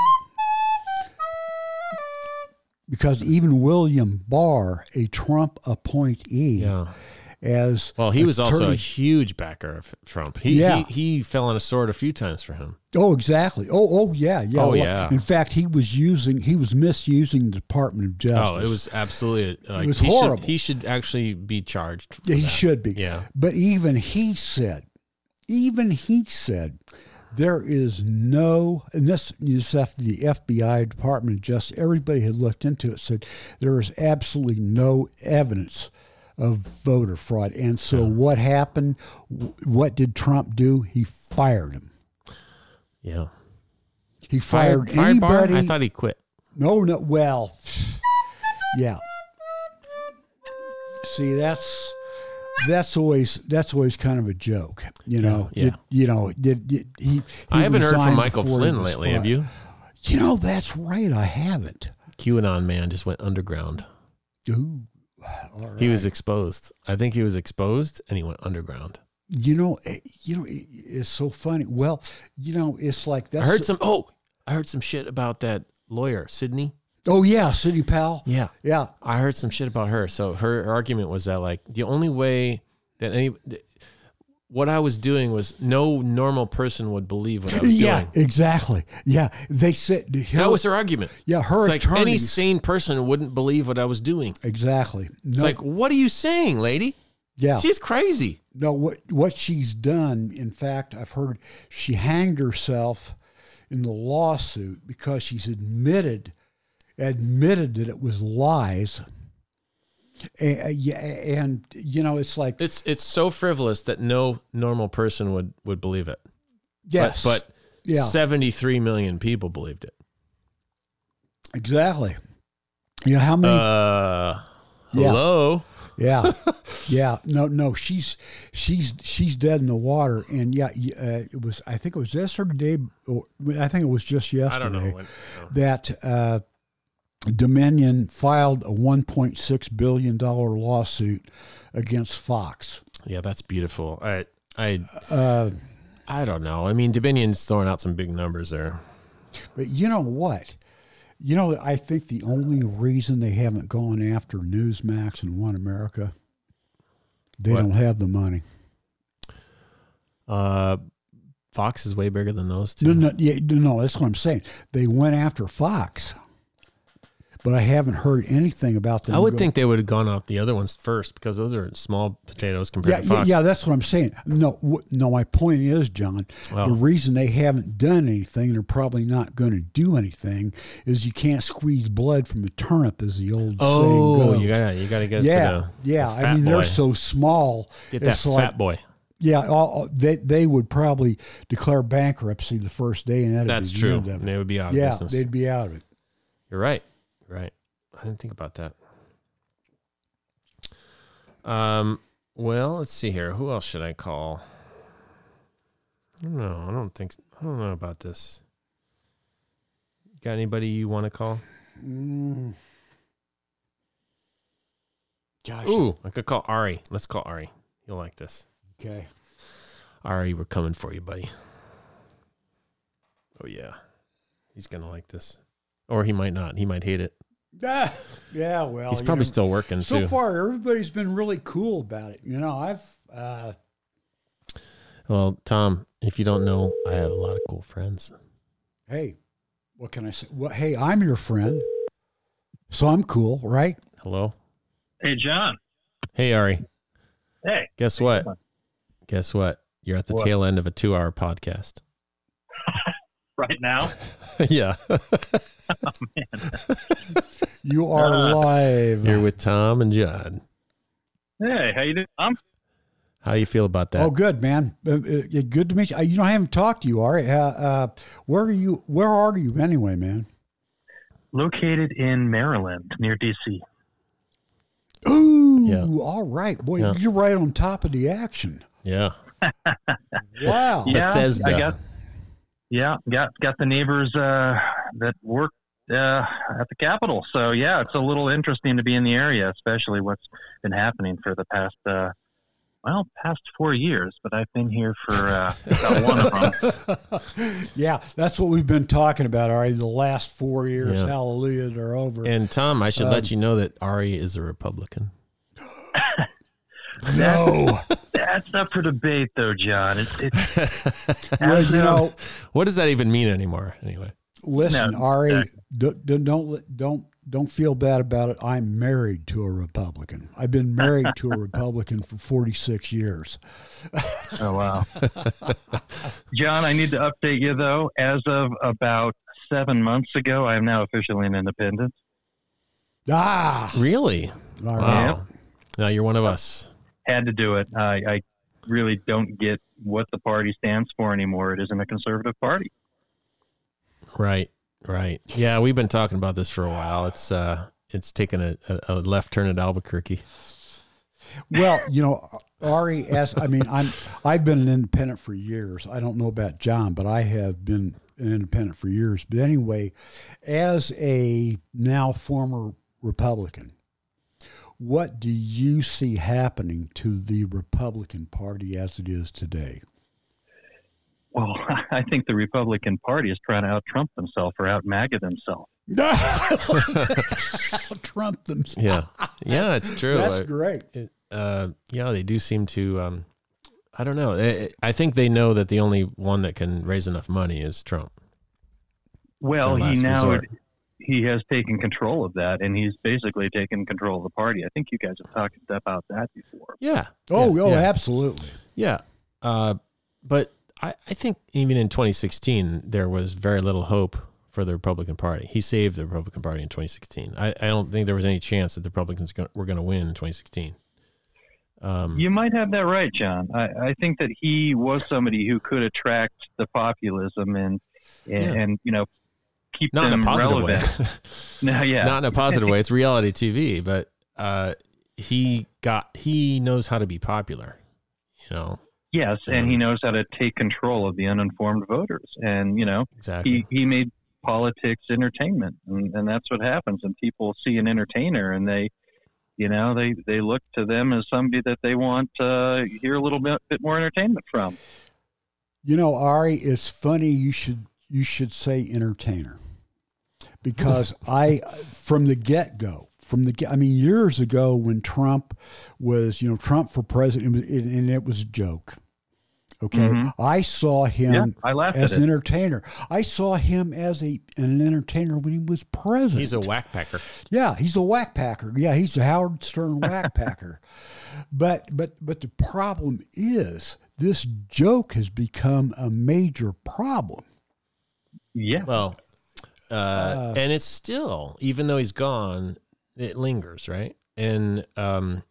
Because even William Barr, a Trump appointee, yeah. As Well, he was also a huge backer of Trump. He, Yeah. he he fell on a sword a few times for him. Oh, exactly. Oh, oh, yeah, yeah. Oh, Well, yeah. In fact, he was using, he was misusing the Department of Justice. Oh, it was absolutely like was he horrible. Should, he should actually be charged. he that. should be. Yeah. But even he said, even he said, there is no, and this is after the FBI, Department of Justice, everybody had looked into it, said there is absolutely no evidence of voter fraud. And so what happened? What did Trump do? He fired him. Yeah. He fired, fired anybody. I thought he quit. No, no. Well, yeah. See, that's that's always that's always kind of a joke, you know. Yeah. Did- you know, did, he, he I haven't heard from Michael Flynn lately. Have you? You know, that's right. I haven't. QAnon man just went underground. Ooh, right. He was exposed. I think he was exposed and he went underground. You know, eh, you know, it- it's so funny. Well, you know, it's like that. I heard some. Oh, I heard some shit about that lawyer, Sidney. Oh yeah, Sidney Powell. Yeah, Yeah, I heard some shit about her. So her, her argument was that like the only way that any what I was doing was no normal person would believe what I was yeah, doing. Yeah, exactly. Yeah, they said That was her argument. yeah. Her It's like any sane person wouldn't believe what I was doing. exactly. No, It's like, what are you saying, lady? yeah. She's crazy. No, what what she's done, in fact, I've heard she hanged herself in the lawsuit because she's admitted admitted that it was lies. And, yeah, and you know, it's like It's it's so frivolous that no normal person would would believe it. yes, But, but yeah, 73 million people believed it. exactly. You know how many? Uh, Yeah. hello. Yeah, yeah. No, no. She's she's she's dead in the water, and yeah, uh, it was. I think it was yesterday. Or I think it was just yesterday. I don't know. When, that uh, Dominion filed a 1.6 billion dollar lawsuit against Fox. yeah, that's beautiful. I I Uh, I don't know. I mean, Dominion's throwing out some big numbers there. but you know what? You know, I think the only reason they haven't gone after Newsmax and One America, they What? don't have the money. Uh, Fox is way bigger than those No, two. no, yeah, no, that's what I'm saying. They went after Fox, but I haven't heard anything about them. I would think they would have gone off the other ones first because those are small potatoes compared Yeah, to yeah, Fox. yeah, that's what I'm saying. No, w- no. My point is, John, Well- the reason they haven't done anything, they're probably not going to do anything, is you can't squeeze blood from a turnip, as the old oh, saying Oh, goes. you gotta you gotta get yeah, for yeah. the I mean, boy. they're so small. get that fat like, boy. yeah, all, all- they they would probably declare bankruptcy the first day, and that'd That's be the true. end of it. They would be out Yeah, business. they'd be out of it. You're right. Right. I didn't think about that. Um. Well, let's see here. Who else should I call? I don't know. I don't think. I don't know about this. Got anybody you want to call? Mm. Gosh. Ooh, I could call Ari. Let's call Ari. You'll like this. Okay. Ari, we're coming for you, buddy. Oh yeah, he's gonna like this, or he might not. He might hate it. Ah, yeah. Well, He's probably know, still working So too. far, everybody's been really cool about it. You know, I've uh, Well, Tom, if you don't know, I have a lot of cool friends. hey, what can I say? Well, hey, I'm your friend, so I'm cool, right? Hello. Hey, John. Hey, Ari. Hey. Guess what? Guess what? You're at the What? tail end of a two-hour podcast. Right now? yeah. You are Uh, live. You're with Tom and John. Hey, how you doing? I'm How do you feel about that? Oh, good man. Uh, uh, good to meet you. You know, I haven't talked to you, Ari. Uh, uh, where are you? Where are you anyway, man? located in Maryland near DC. Ooh, Yeah. all right, boy, Yeah. you're right on top of the action. Yeah. Wow. Yeah, Bethesda. I got, yeah, got got the neighbors uh, that work uh, at the Capitol. So yeah, it's a little interesting to be in the area, especially what's been happening for the past uh, well past four years. But I've been here for uh, about one of them. yeah, that's what we've been talking about already. The last four years, Yeah. hallelujah, they're over. And Tom, I should Um, let you know that Ari is a Republican. no, That's up for debate, though, John. It's, it's well, you know, What does that even mean anymore? Anyway. listen, No, Ari, exactly. don't don't don't don't don't feel bad about it. I'm married to a Republican. I've been married to a Republican for 46 years. Oh wow, John. I need to update you though. As of about seven months ago, I am now officially an independent. Ah, Really? all right. Wow. Now you're one of us. Had to do it. I, I really don't get what the party stands for anymore. It isn't a conservative party. Right. Right. Yeah, we've been talking about this for a while. It's uh it's taken a, a, a left turn at Albuquerque. Well, you know, Ari, as I mean, I'm I've been an independent for years. I don't know about John, but I have been an independent for years. But anyway, as a now former Republican, what do you see happening to the Republican Party as it is today? Well, I think the Republican Party is trying to out Trump themselves or out MAGA themselves. Trump themselves. Yeah. Yeah, it's true. That's great. it- uh, yeah, they do seem to. Um, I don't know. I, I think they know that the only one that can raise enough money is Trump. Well, he last now resort. He has taken control of that, and he's basically taken control of the party. I think you guys have talked about that before. Yeah. Oh, yeah, oh, yeah. absolutely. Yeah. Uh, but I, I think even in 2016, there was very little hope for the Republican Party. He saved the Republican Party in 2016. I, I don't think there was any chance that the Republicans go, were going to win in 2016. Um, You might have that right, John. I, I think that he was somebody who could attract the populism and and, Yeah. and you know keep not in a positive relevant. way. No, yeah, Not in a positive way. It's reality TV, but uh, he got he knows how to be popular. You know yes, and he knows how to take control of the uninformed voters. And you know, exactly. he he made politics entertainment, and, and that's what happens. And people see an entertainer, and they, you know, they they look to them as somebody that they want to hear a little bit, bit more entertainment from. You know, Ari, it's funny you should you should say entertainer because I from the get go from the get, I mean years ago when Trump was you know Trump for president it it, and it was a joke. Okay, Mhm. I saw him yeah, I laughed as an it. entertainer. I saw him as a an entertainer when he was president. He's a whack packer. Yeah, he's a whack packer. Yeah, he's a Howard Stern whack packer. But but but the problem is this joke has become a major problem. Yeah, Well, uh, and it's still, even though he's gone, it lingers, right? And um,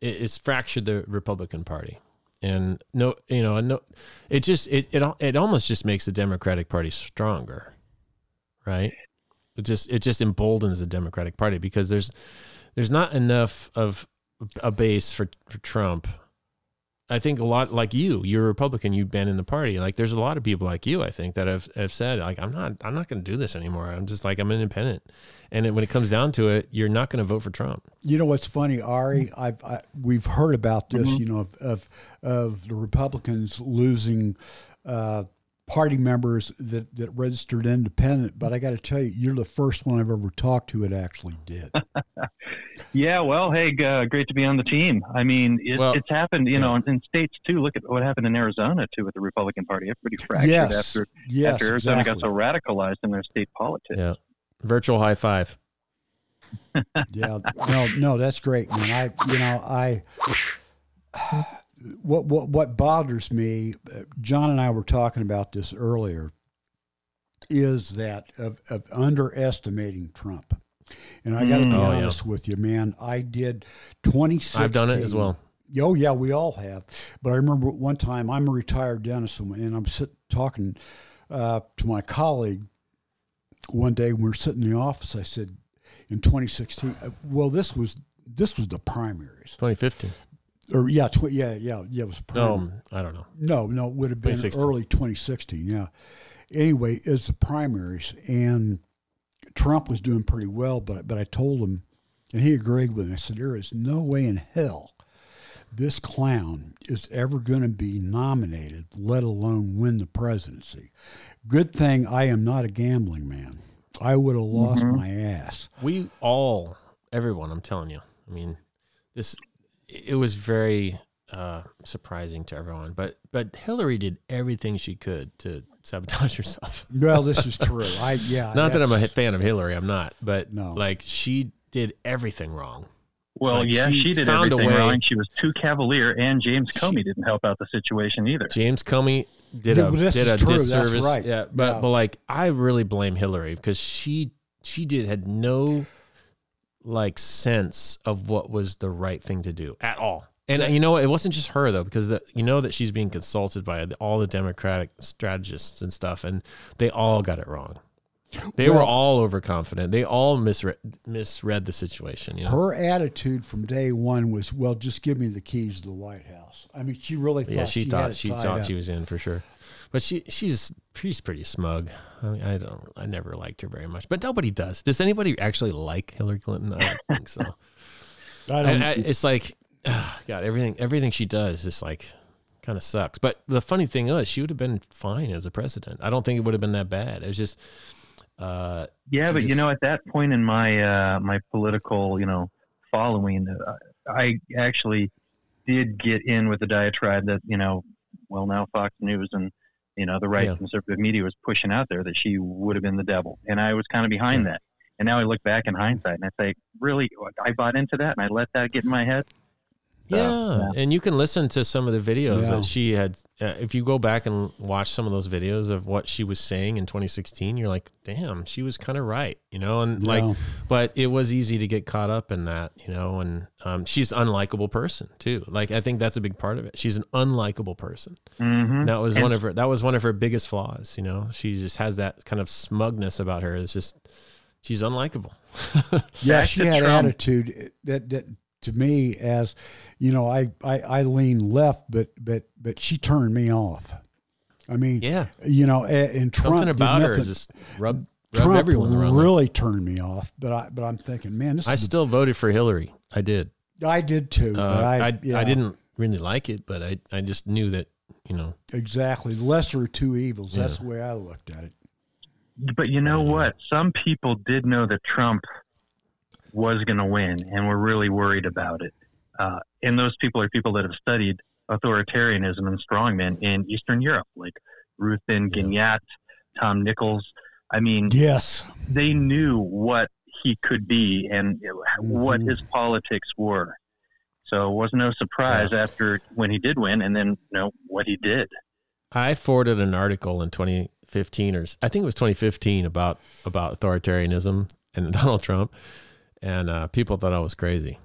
it, it's fractured the Republican Party, and no, you know, no, it just it it it almost just makes the Democratic Party stronger, right? It just it just emboldens the Democratic Party because there's there's not enough of a base for, for Trump. I think a lot like you, you're a Republican, you've been in the party. Like there's a lot of people like you, I think, that have, have said, like, I'm not I'm not gonna do this anymore. I'm just like I'm independent. And it, when it comes down to it, you're not gonna vote for Trump. You know what's funny, Ari? I've I, we've heard about this. Mhm. You know of, of of the Republicans losing uh, party members that that registered independent. But I got to tell you, you're the first one I've ever talked to that actually did. Yeah, well, hey, uh, great to be on the team. I mean, it, Well, it's happened, you know, in, in states too. Look at what happened in Arizona too with the Republican Party. Everybody fractured yes, after yes, after Arizona exactly. got so radicalized in their state politics. Yeah. Virtual high five. yeah no no that's great man i you know i what what what bothers me john and i were talking about this earlier is that of, of underestimating trump and i got to be Mm. Oh, yeah. honest with you man i did 26 I've done it as well. Oh yeah, we all have. But I remember one time I'm a retired dentist, and and I'm sit, talking uh, to my colleague, one day when we were sitting in the office, I said, in 2016, uh, well, this was this was the primaries, 2015. Or yeah, tw- yeah, yeah, yeah, it was primary. No, I don't know. No, no, it would have been 2016. early 2016. Yeah. Anyway, it's the primaries, and Trump was doing pretty well, but but I told him, and he agreed with me. I said, "There is no way in hell this clown is ever going to be nominated, let alone win the presidency." Good thing I am not a gambling man. I would have lost mm-hmm. my ass. we all everyone i'm telling you i mean this it was very uh surprising to everyone but but hillary did everything she could to sabotage herself Well, this is true. I yeah. not that i'm a fan of hillary i'm not but No. like she did everything wrong Well, Like, yeah, she she, did found a everything way- wrong. She was too cavalier, and James Comey didn't help out the situation either. james comey did Yeah, a this did a true. That's disservice right. yeah but Yeah. but like i really blame hillary because she she did had no like sense of what was the right thing to do at all. And you know, it wasn't just her though, because the, you know that she's being consulted by all the Democratic strategists and stuff, and they all got it wrong. They were all overconfident. They all misread misread the situation. You know, Her attitude from day one was, "Well, just give me the keys to the White House." I mean, she really thought yeah, she, had thought she thought up. she was in for sure. But she she's she's pretty smug. I, mean, I don't I never liked her very much, but nobody does. Does anybody actually like Hillary Clinton? I don't think so. I don't. I, I, it's like, God, everything everything she does is like kind of sucks. But the funny thing is, she would have been fine as a president. I don't think it would have been that bad. It was just, uh, Yeah, but you just- know, at that point in my uh, my political, you know, following, uh, I actually did get in with the diatribe that you know, well, now Fox News and you know the right Yeah. conservative media was pushing out there that she would have been the devil, and I was kind of behind that. And now I look back in hindsight and I say, really, I bought into that and I let that get in my head. So, yeah. And you can listen to some of the videos Yeah. that she had. Uh, if you go back and watch some of those videos of what she was saying in 2016, you're like, damn, she was kind of right, you know. And Yeah. like, but it was easy to get caught up in that, you know. And um, she's an unlikable person too. Like, I think that's a big part of it. She's an unlikable person. mhm. That was And- one of her. That was one of her biggest flaws. You know, she just has that kind of smugness about her. It's just she's unlikable. yeah, she had Trump. attitude that that to me as you know, I I, I lean left, but but but she turned me off. I mean, Yeah, you know, a- and Trump something about her nothing- is just rub rub Trump everyone the wrong really turned me off. But I but I'm thinking, man, this I is still voted for Hillary. I did. I did too. Uh, but I I, yeah, I didn't really like it, but I, I just knew that you know. exactly lesser of two evils. That's the way I looked at it. But you know what? Some people did know that Trump was going to win and we're really worried about it. Uh, and those people are people that have studied authoritarianism and strongmen in Eastern Europe, like Ruth Ben-Ghiat, Tom Nichols. I mean, Yes, they knew what he could be and what Mhm. his politics were. So it was no surprise after when he did win, and then you know what he did. I forwarded an article in 2015 or I think it was 2015 about about authoritarianism and Donald Trump, and uh, people thought I was crazy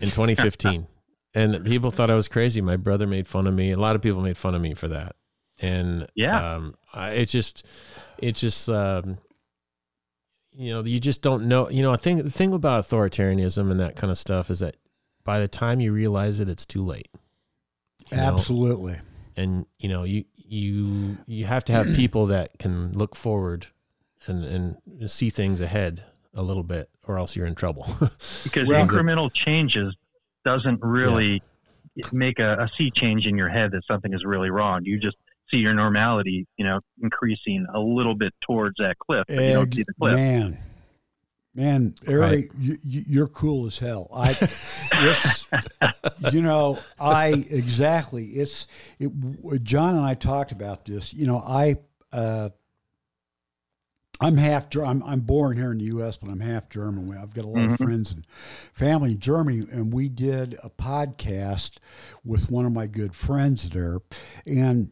in 2015, and people thought I was crazy. My brother made fun of me. A lot of people made fun of me for that, and Yeah. um, I, it's just it's just um, you know you just don't know. You know, I think the thing about authoritarianism and that kind of stuff is that by the time you realize it, it's too late. You know? absolutely. and you know you you you have to have people that can look forward and and see things ahead a little bit or else you're in trouble because Well- incremental changes doesn't really make a, a sea change in your head that something is really wrong. You just see your normality, you know, increasing a little bit towards that cliff, but you don't see the cliff. man, man, Eric, Right. you, you, you're cool as hell. I, it's, you know, I exactly. It's it. John and I talked about this. You know, I, uh, I'm half. I'm I'm born here in the U.S., but I'm half German. I've got a lot of Mhm. friends and family in Germany, and we did a podcast with one of my good friends there, and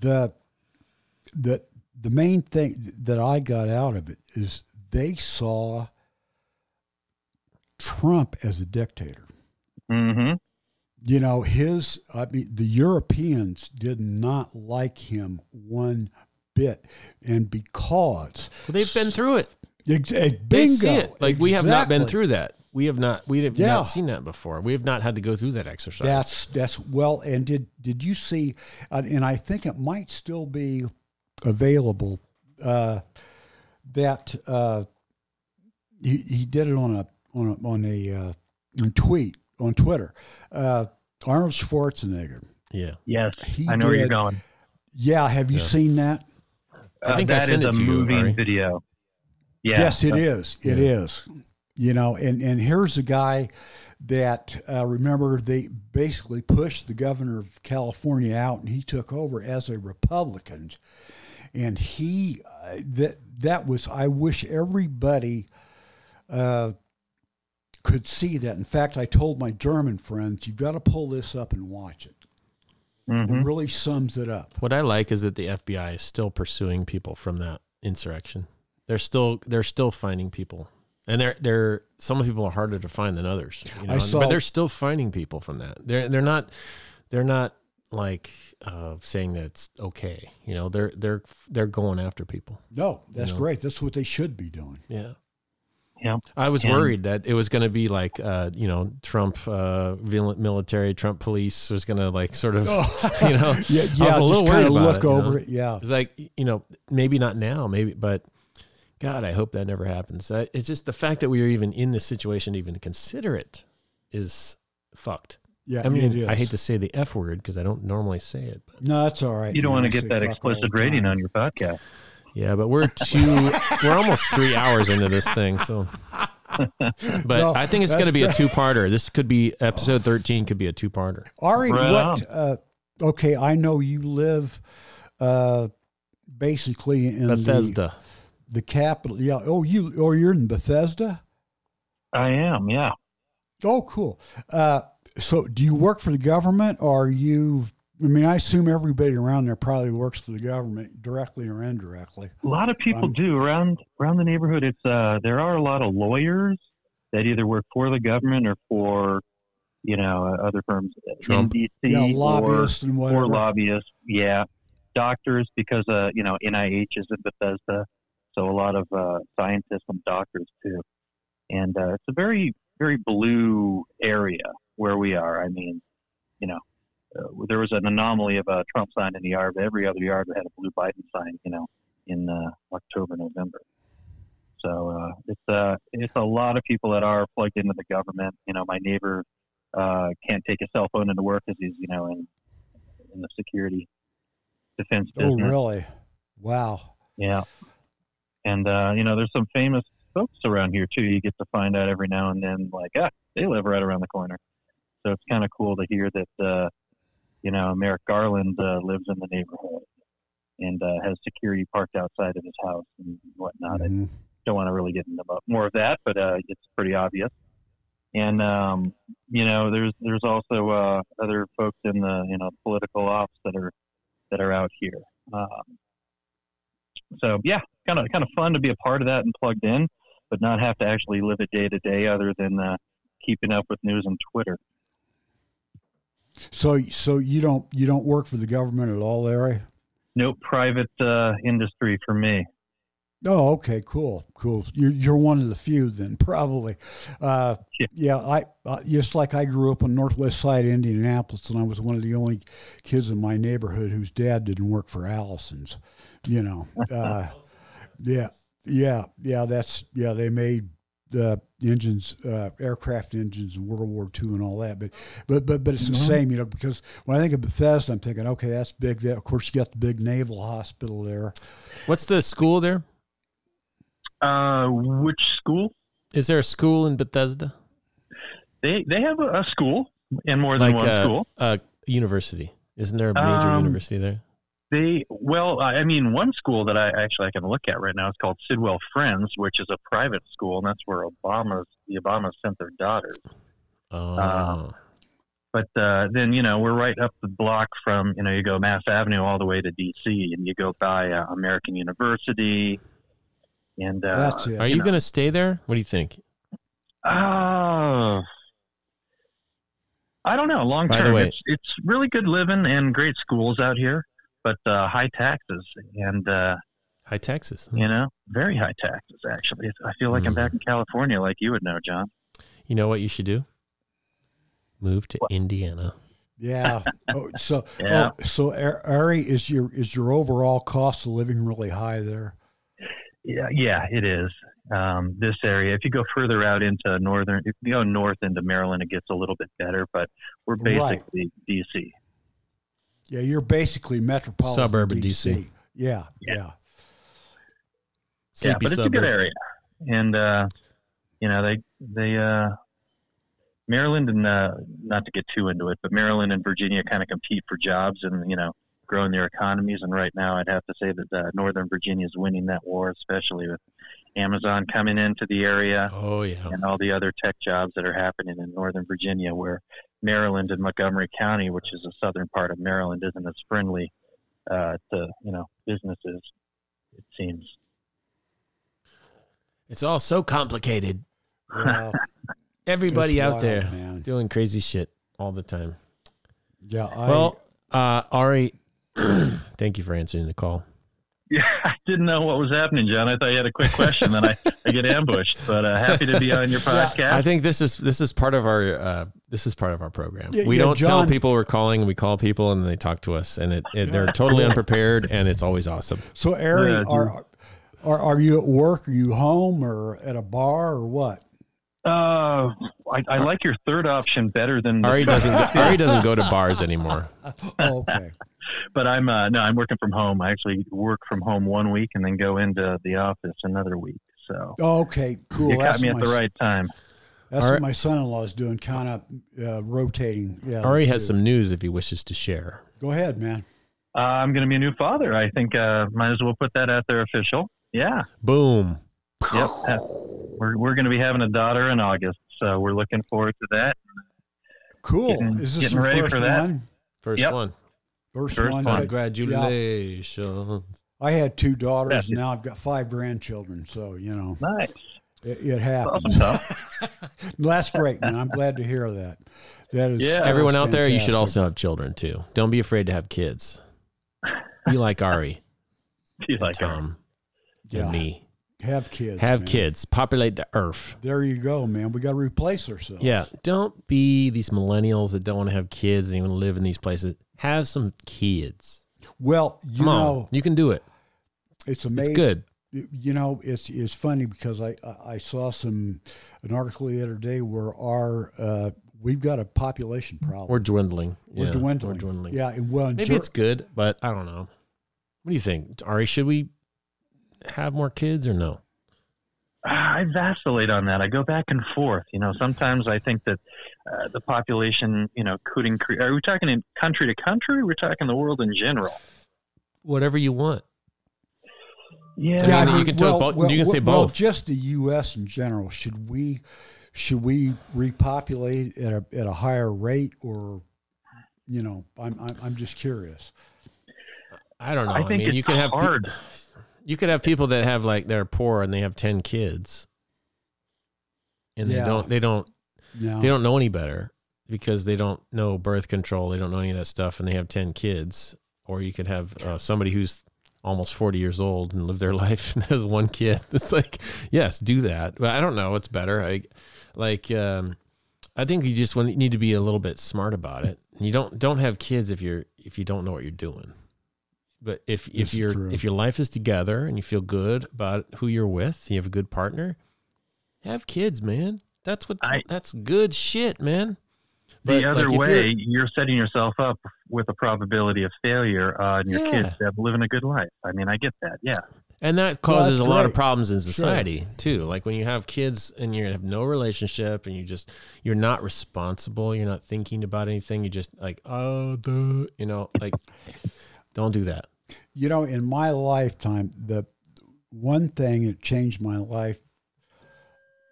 the the the main thing that I got out of it is they saw Trump as a dictator. hmm You know, his I mean the Europeans did not like him one bit, and because Well, they've been through it. ex- eh, bingo, They see it. Like we have not been through that. We have not. We have Yeah. not seen that before. We have not had to go through that exercise. That's that's well. And did did you see? Uh, and I think it might still be available. Uh, that uh, he he did it on a on a on a, uh, on tweet on Twitter. Uh, Arnold Schwarzenegger. yeah. Yes, He I know where you're going. Yeah, have you Yeah. seen that? I think I uh, that sent is it a to you, moving Ari. video. Yeah. yes, it is. It is. Yeah. You know, and and here's a guy that uh, remember they basically pushed the governor of California out, and he took over as a Republican, and he uh, that that was. I wish everybody. Uh, could see that. In fact, I told my German friends, "You've got to pull this up and watch it. Mhm. Really sums it up." What I like is that the FBI is still pursuing people from that insurrection. They're still they're still finding people, and they're they're some people are harder to find than others. You know? I saw- but they're still finding people from that. They're they're not they're not like uh, saying that it's okay. You know, they're they're they're going after people. No, that's know. great. That's what they should be doing. Yeah. Yeah. I was And- worried that it was going to be like, uh, you know, Trump uh, military, Trump police was going to like sort of, you know, yeah, I was a little just kind worried of about look it, you over know? it. Yeah, It's like you know, maybe not now, maybe, but God, I hope that never happens. That- It's just the fact that we are even in this situation to even consider it is fucked. yeah. I mean, it is. I hate to say the f word because I don't normally say it. But No, that's all right. You don't want to get that explicit rating on your podcast. Yeah, but we're two, we're almost three hours into this thing, so. But No, I think it's going to be a two-parter. This could be episode thirteen. Could be a two-parter. Ari, Right what? Uh, okay, I know you live uh, basically in Bethesda. the capital. Yeah. Oh, you. Oh, you're in Bethesda. I am, yeah. Oh, cool. Uh, so, do you work for the government, or you? I mean, I assume everybody around there probably works for the government, directly or indirectly. A lot of people Um, do around around the neighborhood. It's uh, there are a lot of lawyers that either work for the government or for you know uh, other firms Trump. in DC Yeah, or, lobbyists and whatever. or lobbyists. Yeah, doctors because uh, you know NIH is in Bethesda, so a lot of uh, scientists and doctors too. And uh, it's a very very blue area where we are. I mean, you know, uh, there was an anomaly of a Trump sign in the yard, but every other yard had a blue Biden sign. You know, in uh, October November. So uh, it's uh, it's a lot of people that are plugged into the government. You know, my neighbor uh, can't take a cell phone into work because he's you know in in the security defense Oh, really? Wow. Yeah, and uh, you know, there's some famous folks around here too. You get to find out every now and then, like ah, they live right around the corner. So it's kind of cool to hear that uh, you know Merrick Garland uh, lives in the neighborhood and uh, has security parked outside of his house and whatnot. I Mhm. don't want to really get into more of that, but uh, it's pretty obvious. And um, you know, there's there's also uh, other folks in the you know political ops that are that are out here. Um, so yeah, kind of kind of fun to be a part of that and plugged in, but not have to actually live it day to day, other than uh, keeping up with news on Twitter. So, so you don't you don't work for the government at all, Ari? No private uh, industry for me. Oh, okay, cool, cool. You're you're one of the few then, probably. Uh, Yeah. yeah, I uh, just like I grew up on Northwest Side, of Indianapolis, and I was one of the only kids in my neighborhood whose dad didn't work for Allison's. You know, uh, yeah, yeah, yeah. That's yeah. They made the engines, uh, aircraft engines in World War II and all that. But but but but it's the same, you know, because when I think of Bethesda, I'm thinking, okay, that's big. That of course you got the big naval hospital there. What's the school there? Uh, which school? Is there a school in Bethesda? They they have a, a school and more than Like one uh, school. a university? Isn't there a major Um, university there? They well, I I mean, one school that I actually I can look at right now is called Sidwell Friends, which is a private school, and that's where Obama's the Obamas sent their daughters. Oh, uh, But uh, then you know we're right up the block from you know you go Mass Avenue all the way to D.C. and you go by uh, American University, and uh, That's it. are you know. going to stay there? What do you think? Oh, I don't know. Long term, it's it's really good living and great schools out here. But uh, high taxes and uh, High Texas. you know very high taxes. Actually, It's- I feel like I'm Mm. back in California, like you would know, John. You know what you should do? Move to Indiana. Yeah. oh, so, Yeah. oh, so Ar- Ari, is your is your overall cost of living really high there? Yeah, yeah, it is. Um, this area, if you go further out into northern, if you go north into Maryland, it gets a little bit better, but we're Right. basically DC. Yeah, you're basically metropolitan Suburban DC. DC. Yeah, Yeah. yeah. yeah, Sleepy but it's a good area, and uh, you know they they uh, Maryland and uh, not to get too into it, but Maryland and Virginia kind of compete for jobs and you know growing their economies. And right now, I'd have to say that uh, Northern Virginia is winning that war, especially with Amazon coming into the area. Oh yeah. and all the other tech jobs that are happening in Northern Virginia, where Maryland and Montgomery County, which is the southern part of Maryland, isn't as friendly uh, to you know businesses. It seems. It's all so complicated. yeah Everybody it's out wild, there man. doing crazy shit all the time. Yeah, I, well, uh, Ari, thank you for answering the call. Yeah, I didn't know what was happening, John. I thought you had a quick question, then I, I get ambushed. But uh, happy to be on your podcast. I think this is this is part of our uh, this is part of our program. Yeah, we yeah, don't tell people we're calling. We call people and they talk to us, and it, it they're totally unprepared, and it's always awesome. so Ari, Yeah, are, are are you at work? Are you home or at a bar or what? Uh, I, I like your third option better than the Ari doesn't go, Ari doesn't go to bars anymore. Oh, okay. but I'm uh, no, I'm working from home. I actually work from home one week and then go into the office another week. So okay, cool. you That's caught me at the right time. That's All what my son-in-law is doing, kind of uh, rotating. Yeah. Ari has some news if he wishes to share. Go ahead, man. Uh, I'm going to be a new father. I think uh, might as well put that out there official. Yeah. Boom. Yep. Uh, We're we're going to be having a daughter in August, so we're looking forward to that. Cool. Getting- is this getting ready first for that. one? First Yep. one. First, First one. one. I, Congratulations. I had two daughters, Yes. and now I've got five grandchildren. So you know, Nice. it, it happens. Awesome. That's great, man. I'm glad to hear that. That is Yeah. Everyone is out there, you should also have children too. Don't be afraid to have kids. Be like Ari, Be and like her. Tom, Yeah. and me. Have kids. Have man. kids. Populate the earth. There you go, man. We got to replace ourselves. Yeah. Don't be these millennials that don't want to have kids and even live in these places. Have some kids. Well, you Come know, on. You can do it. it's amazing. It's good. You know, it's it's funny because I I- saw some an article the other day where our uh, we've got a population problem. We're dwindling. We're Yeah, dwindling. We're dwindling. Yeah, and well, Maybe it's good, but I don't know. What do you think, Ari? Should we have more kids or no? I vacillate on that. I go back and forth. You know, sometimes I think that uh, the population, you know, could increase. Are we talking in country to country? We're talking the world in general? Whatever you want. Yeah. I mean, you can do it both- you can say well, both. just the U.S. in general. Should we should we repopulate at a at a higher rate, or you know, I'm I'm, I'm just curious. I don't know. I I, think mean, it's you can have pe- hard. You could have people that have like they're poor and they have ten kids, and they Yeah. don't they don't No, they don't know any better because they don't know birth control. They don't know any of that stuff, and they have ten kids. Or you could have uh, somebody who's almost forty years old and live their life and has one kid. It's like, yes, do that. But I don't know. It's better. I like. Um, I think you just want, need to be a little bit smart about it. You don't don't have kids if you're if you don't know what you're doing. But if if is your true. if your life is together and you feel good about who you're with, you have a good partner, have kids, man. That's what I- that's good shit, man. the other like, way, you're- you're, setting yourself up with a probability of failure uh, on your Yeah. kids to have living a good life. I mean, I get that. Yeah. And that causes that's a lot of problems in society too. Like when you have kids and you have no relationship and you just you're not responsible, you're not thinking about anything, you just like, oh the you know, like don't do that. You know, in my lifetime, the one thing that changed my life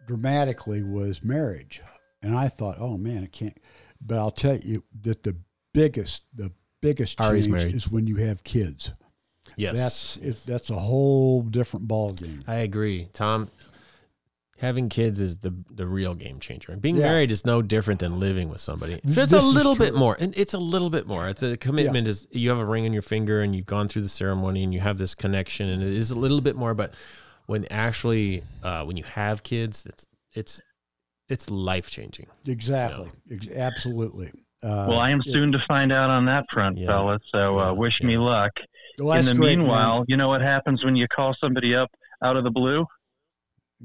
dramatically was marriage, and I thought, oh man, it can't. But I'll tell you that the biggest the biggest Ari's change married. is when you have kids. Yes. That's it, that's a whole different ball game. I agree. Tom having kids is the the real game changer. And being Yeah. married is no different than living with somebody. It's This a little bit more, and it's a little bit more. It's a commitment is you have a ring on your finger and you've gone through the ceremony and you have this connection, and it is a little bit more. But when actually uh, when you have kids, it's it's it's life changing. Exactly. Ex- absolutely. Uh, Well, I am soon to find out on that front, Yeah. fellas. So Yeah, uh, wish yeah. me luck. well, In the great, man. meanwhile, you know what happens when you call somebody up out of the blue?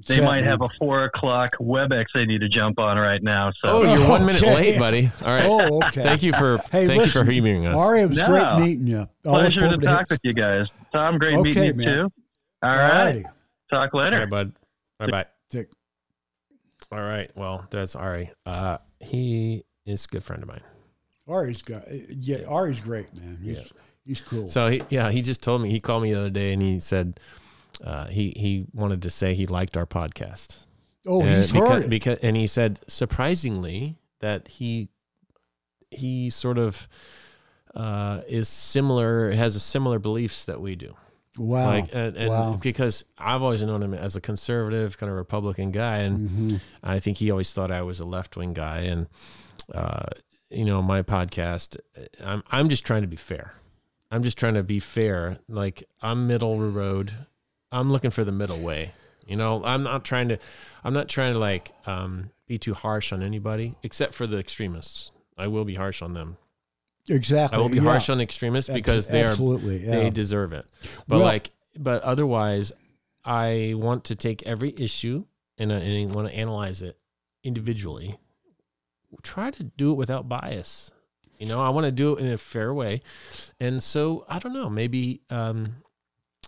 They Set, might man. have a four o'clock WebEx they need to jump on right now. So Oh, you're one minute Okay. late, buddy. All right. Oh, okay. Thank you for Hey, thank you for listen, hearing us. Ari, it was No. great meeting you. I pleasure to to talk with you guys. Tom, great Okay, meeting you too. All All right. righty. Talk All later. right, bud. Bye bye. Take- All right. Well, that's Ari. Uh, he is a good friend of mine. Ari's got yeah. Ari's great, man. He's Yeah. he's cool. So he, yeah, he just told me. He called me the other day and he said uh, he he wanted to say he liked our podcast. oh, And he's because, heard it. because and he said surprisingly that he he sort of uh, is similar has a similar beliefs that we do. Wow. Like and, and Wow. because I've always known him as a conservative kind of Republican guy and Mhm. I think he always thought I was a left wing guy, and uh, you know, my podcast, I'm I'm just trying to be fair. I'm just trying to be fair. Like I'm middle road. I'm looking for the middle way. You know, I'm not trying to, I'm not trying to like um, be too harsh on anybody, except for the extremists. I will be harsh on them. Exactly. I will be yeah. harsh on extremists because they are absolutely. Yeah. they deserve it. But Well- like, but otherwise, I want to take every issue and I, and I want to analyze it individually. Try to do it without bias. You know, I want to do it in a fair way. And so I don't know. Maybe um,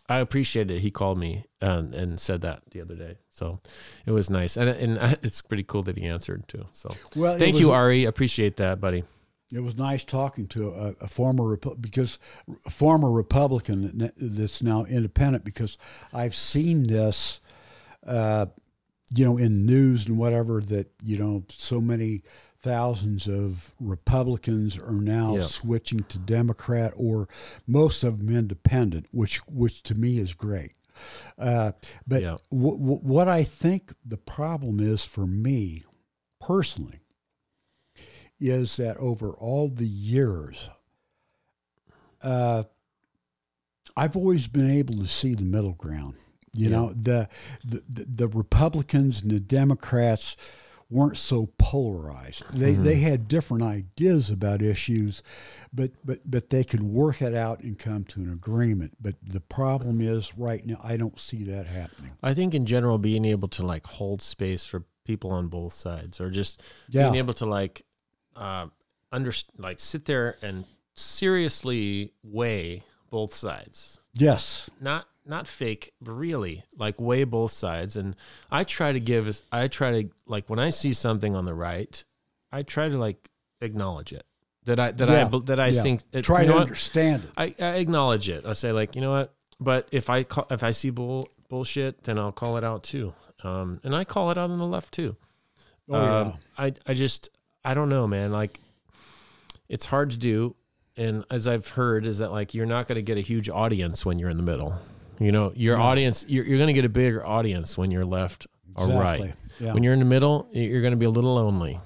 I appreciated it. He called me um, and said that the other day. So it was nice, and and it's pretty cool that he answered too. So well, thank was- you, Ari. Appreciate that, buddy. It was nice talking to a, a former because a former Republican that's now independent because I've seen this, uh, you know, in news and whatever that you know so many thousands of Republicans are now Yeah. switching to Democrat or most of them independent, which which to me is great. Uh, but Yeah. wh- wh- what I think the problem is for me personally is that over all the years, uh, I've always been able to see the middle ground. You Yeah. know, the, the the the Republicans and the Democrats weren't so polarized. They Mm-hmm. they had different ideas about issues, but but but they could work it out and come to an agreement. But the problem is right now I don't see that happening. I think in general, being able to like hold space for people on both sides, or just Yeah. being able to like, uh, under like sit there and seriously weigh both sides, Yes. not not fake, but really like weigh both sides. And I try to give, I try to like when I see something on the right, I try to like acknowledge it. That I that Yeah. I that I Yeah. think it- Try to what? understand it. I, I acknowledge it. I say like, you know what? But if I call, if I see bull bullshit, then I'll call it out too. Um, and I call it out on the left too. Oh, yeah. Um, I I just I don't know, man. Like, it's hard to do. And as I've heard, is that like you're not going to get a huge audience when you're in the middle. You know, your audience you're, you're going to get a bigger audience when you're left or right. Yeah. When you're in the middle, you're going to be a little lonely,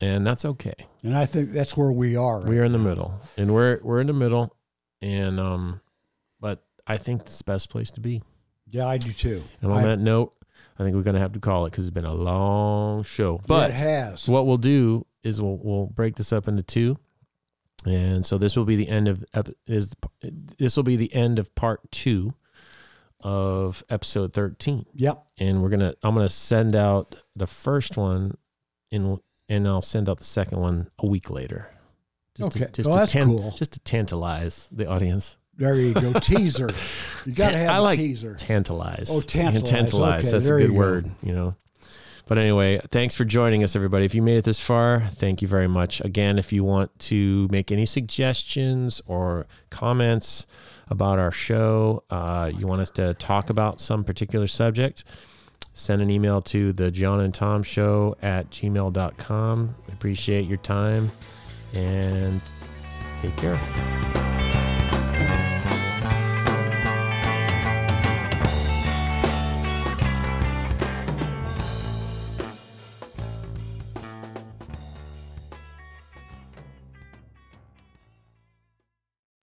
and that's okay. And I think that's where we are. right? We are in the middle, and we're we're in the middle, and um, but I think it's the best place to be. Yeah, I do too. And on I- that note, I think we're gonna have to call it because it's been a long show. But it has. what we'll do is we'll we'll break this up into two, and so this will be the end of is this will be the end of part two of episode thirteen, Yep. and we're gonna I'm gonna send out the first one, in and I'll send out the second one a week later. Just Okay. to, just Well, to that's tan- cool. Just to tantalize the audience. There you go. teaser. You got to have I a like teaser. Tantalize. Oh, tantalize. Tantalize. Okay, That's a good you go. word, you know. But anyway, thanks for joining us, everybody. If you made it this far, thank you very much. Again, if you want to make any suggestions or comments about our show, uh, you want us to talk about some particular subject, send an email to the John and Tom Show at gmail.com. Appreciate your time and take care.